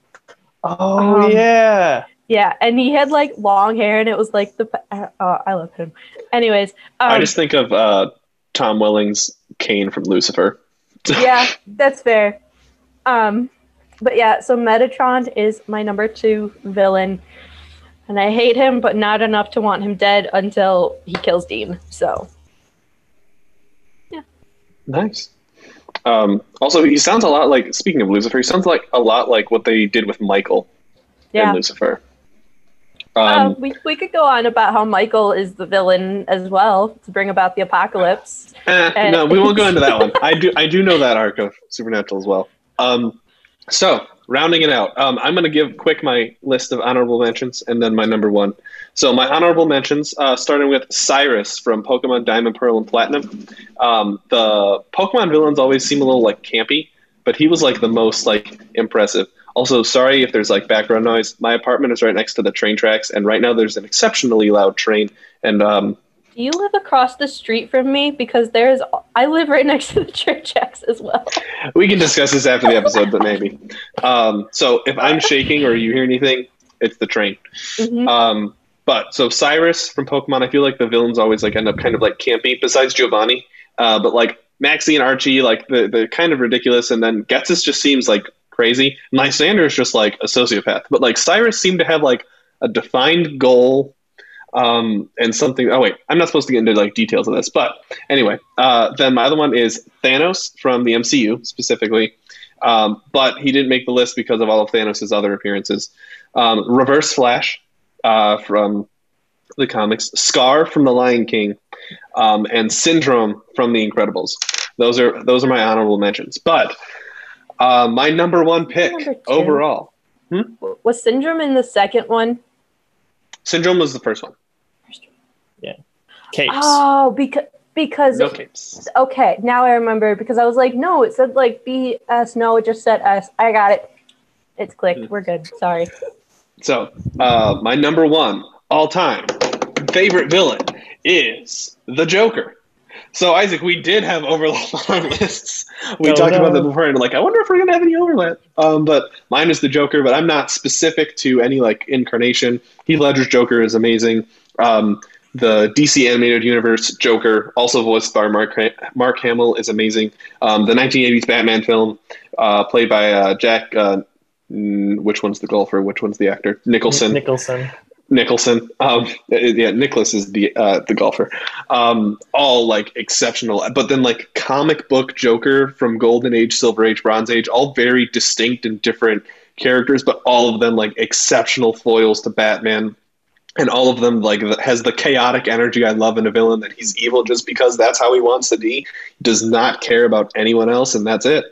Oh Um, yeah. Yeah, and he had like long hair, and it was like the. Uh, oh, I love him. Anyways, um, I just think of uh, Tom Welling's Cain from Lucifer. yeah, that's fair. Um, but yeah, so Metatron is my number two villain, and I hate him, but not enough to want him dead until he kills Dean. So yeah. Nice. Um, also, he sounds a lot like. Speaking of Lucifer, he sounds like a lot like what they did with Michael yeah, in Lucifer. Um, Um, we we could go on about how Michael is the villain as well to bring about the apocalypse. eh, no, we won't go into that one. I do. I do know that arc of Supernatural as well. Um, so rounding it out, um, I'm going to give quick my list of honorable mentions and then my number one. So my honorable mentions, uh, starting with Cyrus from Pokemon Diamond, Pearl, and Platinum. Um, the Pokemon villains always seem a little like campy, but he was like the most like impressive. Also, sorry if there's like background noise. My apartment is right next to the train tracks, and right now there's an exceptionally loud train. And um, Do you live across the street from me? Because there's I live right next to the church X as well. we can discuss this after the episode, but maybe. Um, so if I'm shaking or you hear anything, it's the train. Mhm. Um, but so Cyrus from Pokemon, I feel like the villains always like end up kind of like campy. Besides Giovanni, uh, but like Maxie and Archie, like the the kind of ridiculous, and then Ghetsis just seems like crazy. Lysandre is just like a sociopath, but like Cyrus seemed to have like a defined goal um, and something. Oh wait, I'm not supposed to get into like details of this, but anyway, uh, then my other one is Thanos from the MCU specifically, um, but he didn't make the list because of all of Thanos' other appearances. Um, Reverse Flash uh, from the comics, Scar from The Lion King, um, and Syndrome from The Incredibles. Those are those are my honorable mentions. But uh, my number one pick Number two. overall, Was Syndrome in the second one? Syndrome was the first one. Yeah. Capes. Oh, because because No capes. okay, now I remember because I was like, no, it said like B S. No, it just said S. I got it. It's clicked. Hmm. We're good. Sorry. So, uh, my number one all time favorite villain is the Joker. So, Isaac, we did have overlap on our lists. We No, talked no. about that before, and like, I wonder if we're gonna have any overlap. Um, but mine is the Joker, but I'm not specific to any like incarnation. Heath Ledger's Joker is amazing. Um, the DC animated universe Joker, also voiced by Mark Mark Hamill, is amazing. Um, the 1980s Batman film, uh, played by uh, Jack. Uh, which one's the golfer? Which one's the actor? Nicholson. Nicholson. Nicholson. Um, yeah, Nicklaus is the uh, the golfer. Um, all like exceptional, but then like comic book Joker from Golden Age, Silver Age, Bronze Age, all very distinct and different characters, but all of them like exceptional foils to Batman. And all of them like has the chaotic energy I love in a villain that he's evil just because that's how he wants to be. Does not care about anyone else, and that's it.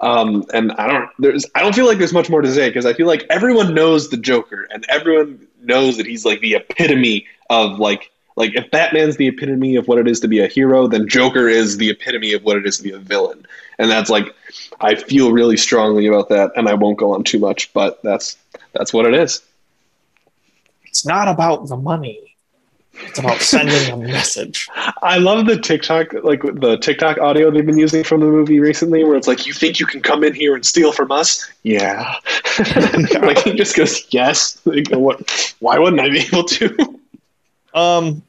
Um, and I don't there's I don't feel like there's much more to say because I feel like everyone knows the Joker and everyone knows that he's like the epitome of like like if Batman's the epitome of what it is to be a hero, then Joker is the epitome of what it is to be a villain. And that's like I feel really strongly about that and I won't go on too much, but that's that's what it is. It's not about the money. It's about sending a message. I love the TikTok, like the TikTok audio they've been using from the movie recently, where it's like, "You think you can come in here and steal from us? Yeah." like he just goes, "Yes." Like, what? Why wouldn't I be able to? Um,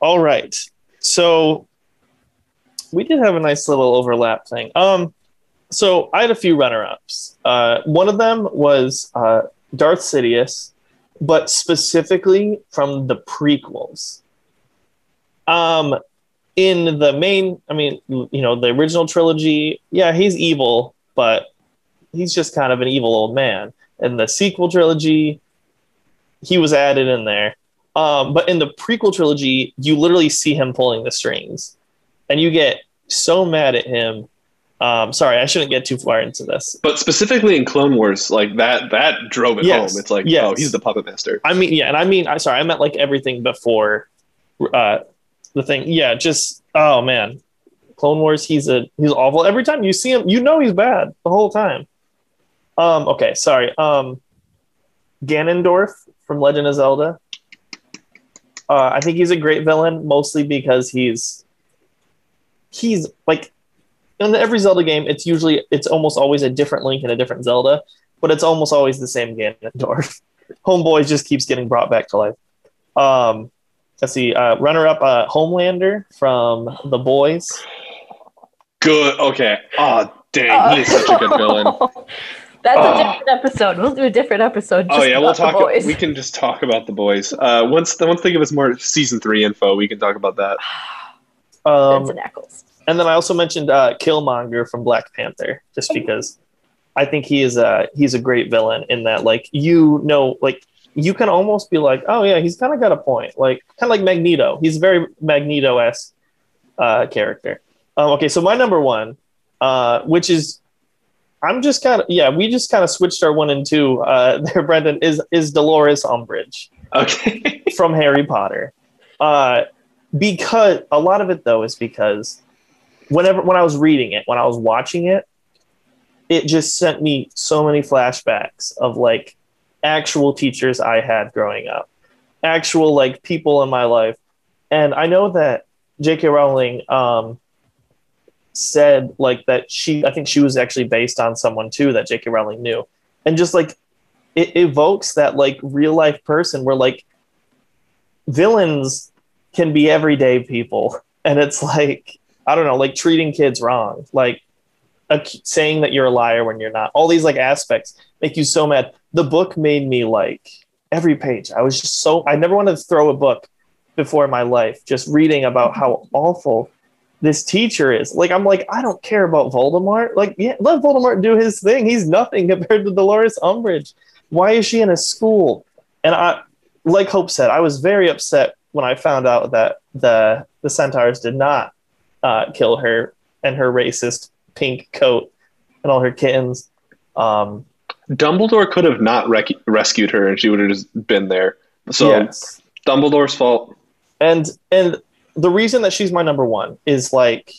all right. So we did have a nice little overlap thing. Um, so I had a few runner-ups. Uh, one of them was uh, Darth Sidious, but specifically from the prequels. Um, in the main, I mean, you know, the original trilogy, yeah, he's evil, but he's just kind of an evil old man. In the sequel trilogy, he was added in there. Um, but in the prequel trilogy, you literally see him pulling the strings, and you get so mad at him. Um, sorry, I shouldn't get too far into this. But specifically in Clone Wars, like that, that drove it Yes. home. It's like, Yes. oh, he's the puppet master. I mean, yeah, and I mean, I sorry, I meant like everything before uh, the thing. Yeah, just oh man, Clone Wars. He's a he's awful. Every time you see him, you know he's bad the whole time. Um, okay, sorry. Um, Ganondorf from Legend of Zelda. Uh, I think he's a great villain, mostly because he's he's like in every Zelda game. It's usually it's almost always a different Link and a different Zelda, but it's almost always the same Ganondorf. Homeboy just keeps getting brought back to life. Um, let's see, uh, runner up uh, Homelander from The Boys. Good. Okay. Oh, dang, he is such a good villain. That's Oh. a different episode. We'll do a different episode. Oh just yeah, we'll talk. boys. We can just talk about the boys. Uh, once once they give us more season three info, we can talk about that. Um, Jensen Ackles. And then I also mentioned uh, Killmonger from Black Panther, just because I think he is a he's a great villain in that like you know like you can almost be like oh yeah he's kind of got a point like kind of like Magneto he's a very Magneto esque uh, character. Um, okay, so my number one, uh, which is I'm just kind of yeah we just kind of switched our one and two uh, there Brendan is is Dolores Umbridge Okay. from Harry Potter. Uh, because a lot of it though is because whenever when I was reading it, when I was watching it, it just sent me so many flashbacks of like actual teachers I had growing up, actual like people in my life, and I know that J.K. Rowling um, said like that she I think she was actually based on someone too that J.K. Rowling knew, and just like it evokes that like real life person where like villains can be everyday people and it's like i don't know like treating kids wrong like ac- saying that you're a liar when you're not. All these like aspects make you so mad. The book made me like every page. I was just so I never wanted to throw a book before in my life just reading about how awful this teacher is. Like I'm like I don't care about Voldemort. Like yeah, let Voldemort do his thing. He's nothing compared to Dolores Umbridge. Why is she in a school? And I like Hope said, I was very upset when I found out that the the centaurs did not uh, kill her and her racist pink coat and all her kittens. Um, Dumbledore could have not rec- rescued her, and she would have just been there. So yes. Dumbledore's fault. and and the reason that she's my number one is like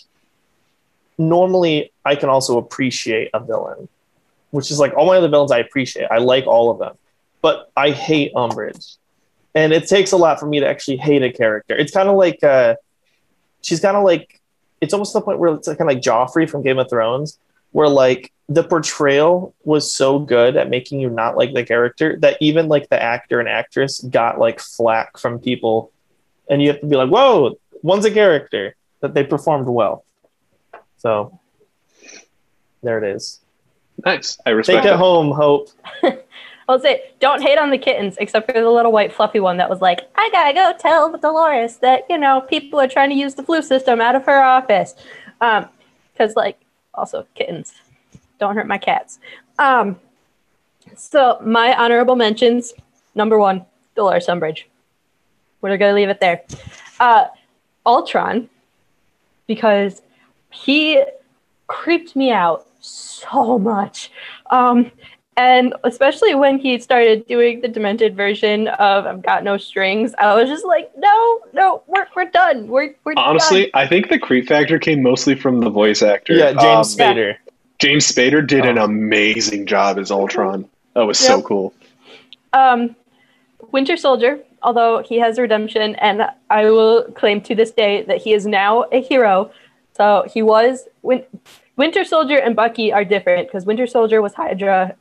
normally I can also appreciate a villain, which is like all my other villains I appreciate. I like all of them, but I hate Umbridge, and it takes a lot for me to actually hate a character. It's kind of like uh, she's kind of like it's almost to the point where it's kind of like Joffrey from Game of Thrones, where like the portrayal was so good at making you not like the character that even like the actor and actress got like flack from people and you have to be like whoa one's a character that they performed well so there it is Nice. I respect take it it. home hope I'll say, don't hate on the kittens, except for the little white fluffy one that was like, I gotta go tell Dolores that you know people are trying to use the Floo system out of her office, um, because like also kittens, don't hurt my cats. Um, so my honorable mentions: number one, Dolores Umbridge. We're gonna leave it there. Uh, Ultron, because he creeped me out so much. Um, and especially when he started doing the demented version of I've Got No Strings, I was just like, no, no, we're, we're done. We're, we're Honestly, done. I think the creep factor came mostly from the voice actor. yeah james Um, spader James Spader did an Oh. amazing job as Ultron. That was so cool. Um, Winter Soldier, although he has redemption, and I will claim to this day that he is now a hero. So he was Win- Winter Soldier and Bucky are different because Winter Soldier was Hydra,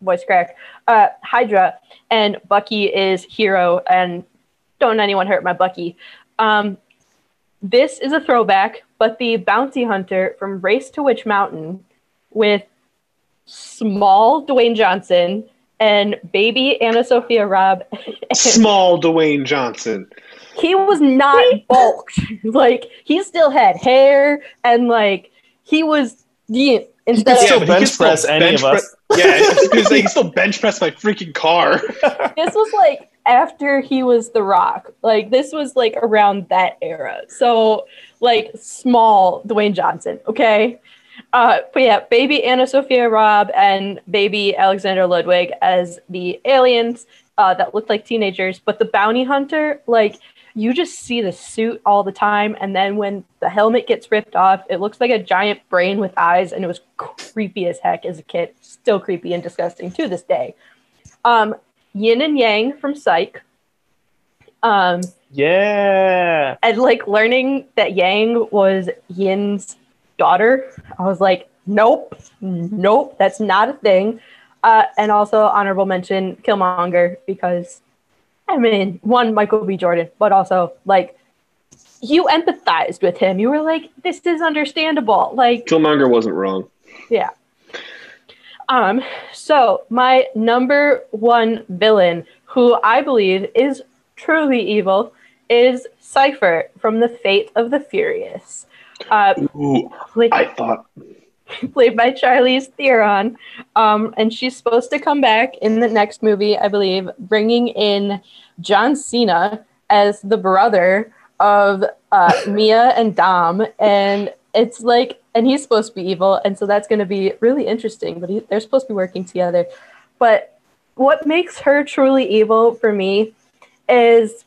voice crack, uh, Hydra, and Bucky is hero. And don't anyone hurt my Bucky. Um, this is a throwback, but the bounty hunter from Race to Witch Mountain with small Dwayne Johnson and baby AnnaSophia Robb. Small Dwayne Johnson. he was not bulked. like he still had hair and like he was yeah, instead could of still but bench can still press any bench of us. pre- yeah, I was gonna say he can still bench press my freaking car. this was like after he was the rock. Like this was like around that era. So like small Dwayne Johnson, okay? Uh, but yeah, baby AnnaSophia Robb and baby Alexander Ludwig as the aliens uh, that looked like teenagers. But the bounty hunter, like you just see the suit all the time, and then when the helmet gets ripped off, it looks like a giant brain with eyes, and it was creepy as heck as a kid. Still creepy and disgusting to this day. Um, Yin and Yang from Psych. Um, yeah and like learning that Yang was Yin's daughter, I was like, nope, nope, that's not a thing. Uh, and also honorable mention Killmonger because, I mean, one Michael B. Jordan, but also like you empathized with him. You were like, this is understandable. Like, Killmonger wasn't wrong. yeah. Um, so my number one villain, who I believe is truly evil, is Cypher from the Fate of the Furious. Uh, Ooh, played, I thought played by Charlize Theron. Um, and she's supposed to come back in the next movie, I believe, bringing in John Cena as the brother of uh, Mia and Dom. And it's like, and he's supposed to be evil. And so that's going to be really interesting. But he, they're supposed to be working together. But what makes her truly evil for me is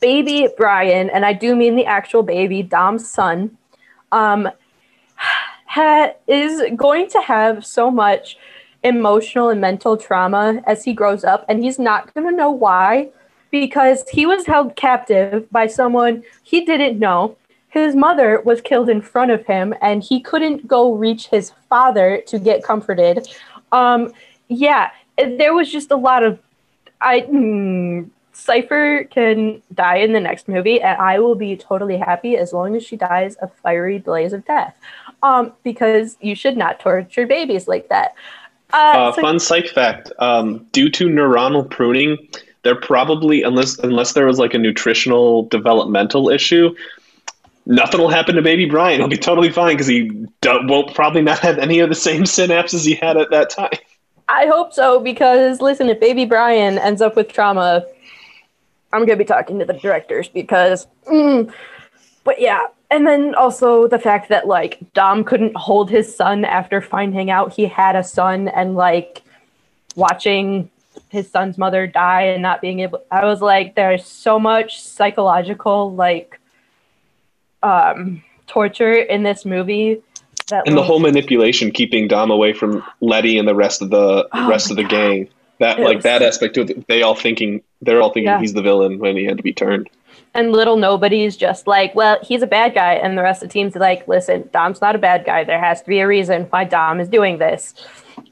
baby Brian, and I do mean the actual baby, Dom's son, um, ha- is going to have so much emotional and mental trauma as he grows up, and he's not going to know why because he was held captive by someone he didn't know. His mother was killed in front of him, and he couldn't go reach his father to get comforted. Um, yeah, there was just a lot of I mm, Cypher can die in the next movie, and I will be totally happy as long as she dies a fiery blaze of death. Um, because you should not torture babies like that. Uh, uh, so- fun psych fact: um, due to neuronal pruning, they're probably unless unless there was like a nutritional developmental issue, nothing will happen to baby Brian. He'll be totally fine because he won't probably not have any of the same synapses he had at that time. I hope so because listen, if baby Brian ends up with trauma, I'm gonna be talking to the directors because. Mm, but yeah, and then also the fact that like Dom couldn't hold his son after finding out he had a son and like watching his son's mother die and not being able I was like there's so much psychological like um torture in this movie that and the whole manipulation keeping Dom away from Letty and the rest of the oh rest of the God. gang that it like was, that aspect of it, they all thinking they're all thinking yeah. he's the villain when he had to be turned and little nobody's just like well he's a bad guy. And the rest of the team's like listen dom's not a bad guy. There has to be a reason why dom is doing this.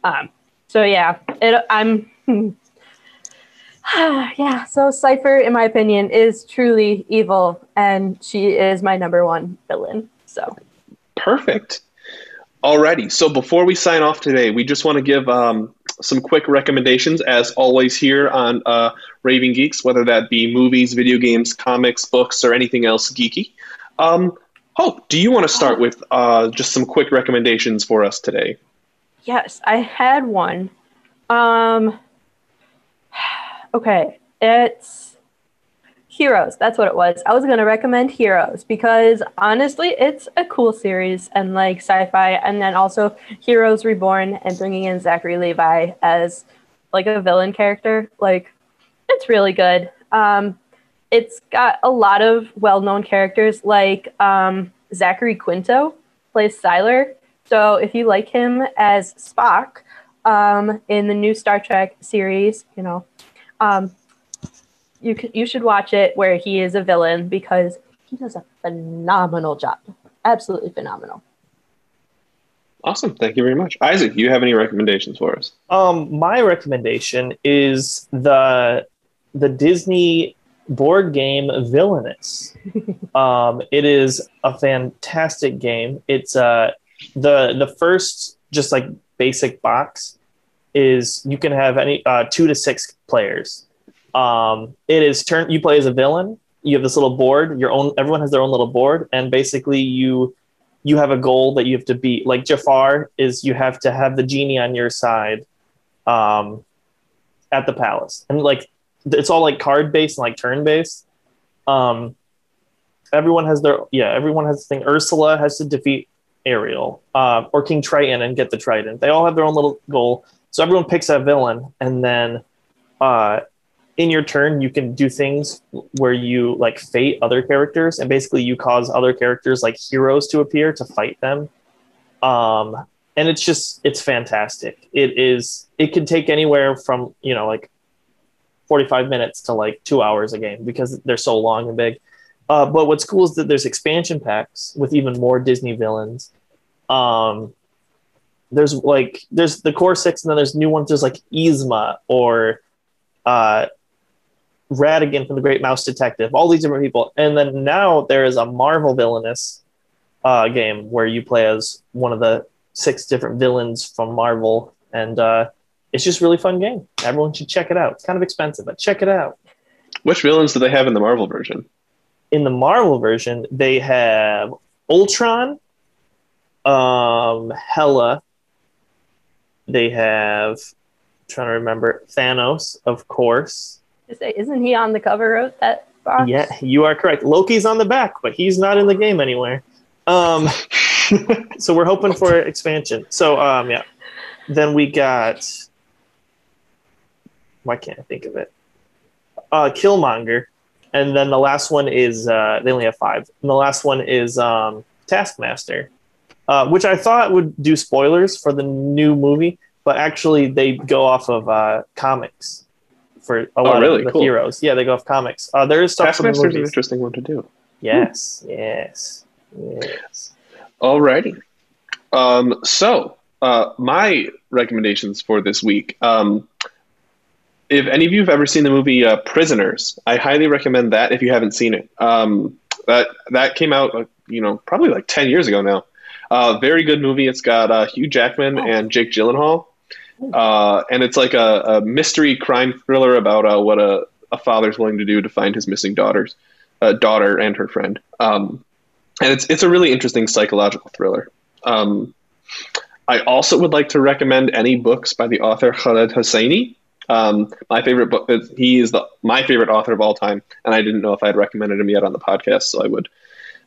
Um, so yeah it, i'm yeah so cypher in my opinion is truly evil. And she is my number one villain so. Perfect. Alrighty, so before we sign off today, we just want to give um, some quick recommendations, as always, here on uh, Raving Geeks, whether that be movies, video games, comics, books, or anything else geeky. Um, Hope, do you want to start with uh, just some quick recommendations for us today? Yes, I had one. Um, okay, it's Heroes. That's what it was. I was going to recommend Heroes because honestly, it's a cool series and like sci-fi, and then also Heroes Reborn and bringing in Zachary Levi as like a villain character. Like, it's really good. Um, it's got a lot of well-known characters like um, Zachary Quinto plays Sylar. So if you like him as Spock um, in the new Star Trek series, you know, um, you you should watch it where he is a villain because he does a phenomenal job. Absolutely phenomenal. Awesome. Thank you very much. Isaac, you have any recommendations for us? Um, my recommendation is the the Disney board game Villainous. um, it is a fantastic game. It's uh the the first just like basic box is you can have any uh, two to six players um, it is turn. You play as a villain. You have this little board. Your own. Everyone has their own little board, and basically you you have a goal that you have to beat. Like Jafar is, you have to have the genie on your side, um, at the palace, and like it's all like card based and like turn based. Um, everyone has their yeah. Everyone has thing. Ursula has to defeat Ariel, uh, or King Triton and get the Trident. They all have their own little goal. So everyone picks a villain, and then uh, in your turn you can do things where you like fate other characters and basically you cause other characters like heroes to appear to fight them. Um and it's just it's fantastic. It is it can take anywhere from you know like 45 minutes to like two hours a game because they're so long and big. Uh, but what's cool is that there's expansion packs with even more disney villains. Um there's like there's the core six and then there's new ones. There's like Yzma or uh, Ratigan from the Great Mouse Detective, all these different people. And then now there is a Marvel villainous uh, game where you play as one of the six different villains from Marvel. And uh, it's just really fun game. Everyone should check it out. It's kind of expensive, but check it out. Which villains do they have in the Marvel version? In the Marvel version, they have Ultron, um, Hela. They have, I'm trying to remember, Thanos, of course isn't he on the cover of that box? Yeah, you are correct. Loki's on the back, but he's not in the game anywhere. Um, so we're hoping for expansion. So um, yeah, then we got. Why can't I think of it? Uh, Killmonger, and then the last one is uh, they only have five, and the last one is um, Taskmaster, uh, which I thought would do spoilers for the new movie, but actually they go off of uh, comics for a oh, lot really? of the cool. heroes. Yeah, they go off comics. Uh, there is stuff Taskmaster's an interesting one to do. Yes, yes, yes. Alrighty. Um, so uh, my recommendations for this week. Um, if any of you have ever seen the movie uh, Prisoners, I highly recommend that if you haven't seen it. Um, that that came out, uh, you know, probably like ten years ago now. Uh, very good movie. It's got uh, Hugh Jackman and Jake Gyllenhaal, uh, and it's like a, a, mystery crime thriller about uh, what a, a father's willing to do to find his missing daughters, uh, daughter and her friend. Um, and it's it's a really interesting psychological thriller. Um, I also would like to recommend any books by the author Khaled Hosseini. Um, my favorite book. He is the my favorite author of all time, and I didn't know if I had recommended him yet on the podcast, so I would.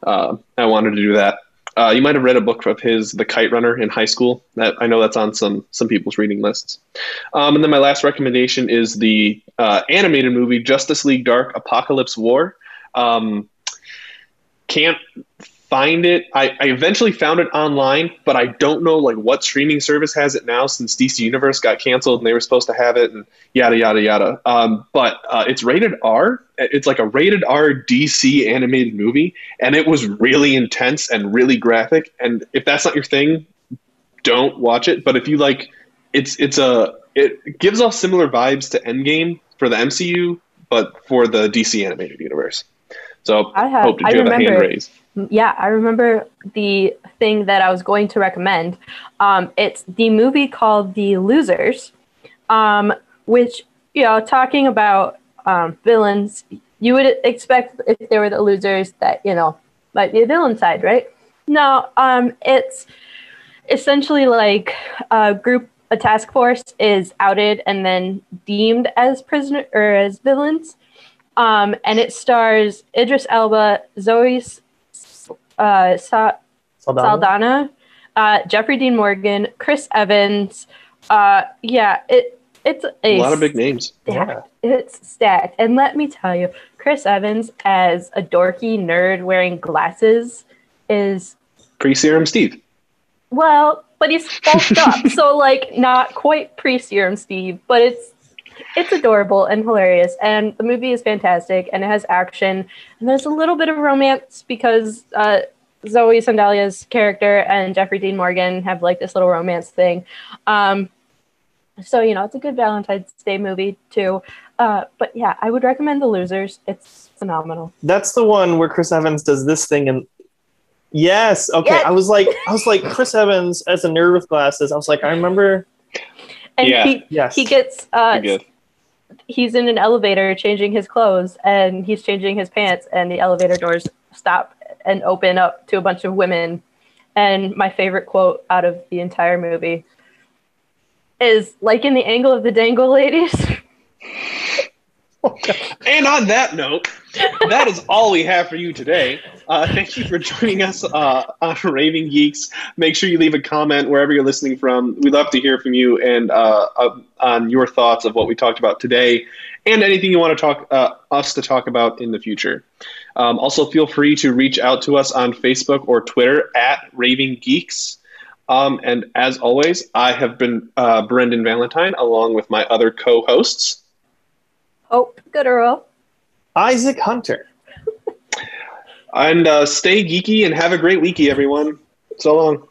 Uh, I wanted to do that. Uh, you might have read a book of his, The Kite Runner, in high school. That I know that's on some some people's reading lists. Um, and then my last recommendation is the uh, animated movie Justice League Dark Apokolips War. Um, can't find it. I, I eventually found it online, but I don't know like what streaming service has it now since DC Universe got canceled and they were supposed to have it and yada yada yada. Um, but uh, it's rated R. It's like a rated R DC animated movie, and it was really intense and really graphic. And if that's not your thing, don't watch it. But if you like, it's it's a it gives off similar vibes to Endgame for the MCU, but for the DC animated universe. So I have, hope to I hear the hand raised. Yeah, I remember the thing that I was going to recommend. Um, it's the movie called The Losers, um, which, you know, talking about um, villains, you would expect if they were the losers that, you know, might be a villain side, right? No, um, it's essentially like a group, a task force is outed and then deemed as prisoner or as villains. Um, and it stars Idris Elba, Zoe uh, Sa- Saldana? Saldana, uh, Jeffrey Dean Morgan, Chris Evans. Uh, yeah, it it's a, A lot of big names. Yeah. It's stacked, and let me tell you, Chris Evans as a dorky nerd wearing glasses is Pre Serum Steve. well, but he's bulked up, so like not quite pre-serum Steve, but it's it's adorable and hilarious, and the movie is fantastic, and it has action, and there's a little bit of romance because uh, Zoe Saldana's character and Jeffrey Dean Morgan have like this little romance thing. Um, so you know, it's a good Valentine's Day movie too. Uh, but yeah, I would recommend The Losers. It's phenomenal. That's the one where Chris Evans does this thing and Yes. Okay. Yes. I was like, I was like, Chris Evans as a nerd with glasses. I was like, I remember. And Yeah. he Yes. he gets uh, Pretty good. He's in an elevator changing his clothes and he's changing his pants and the elevator doors stop and open up to a bunch of women and my favorite quote out of the entire movie is like in the angle of the dangle ladies And on that note, that is all we have for you today. Uh, thank you for joining us uh, on Raving Geeks. Make sure you leave a comment wherever you're listening from. We'd love to hear from you and uh, uh, on your thoughts of what we talked about today and anything you want to talk uh, us to talk about in the future. Um, also, feel free to reach out to us on Facebook or Twitter at Raving Geeks. Um, and as always, I have been uh, Brendan Valentine along with my other co-hosts. hope good Earl. Isaac Hunter. And uh, stay geeky and have a great weeky, everyone. So long.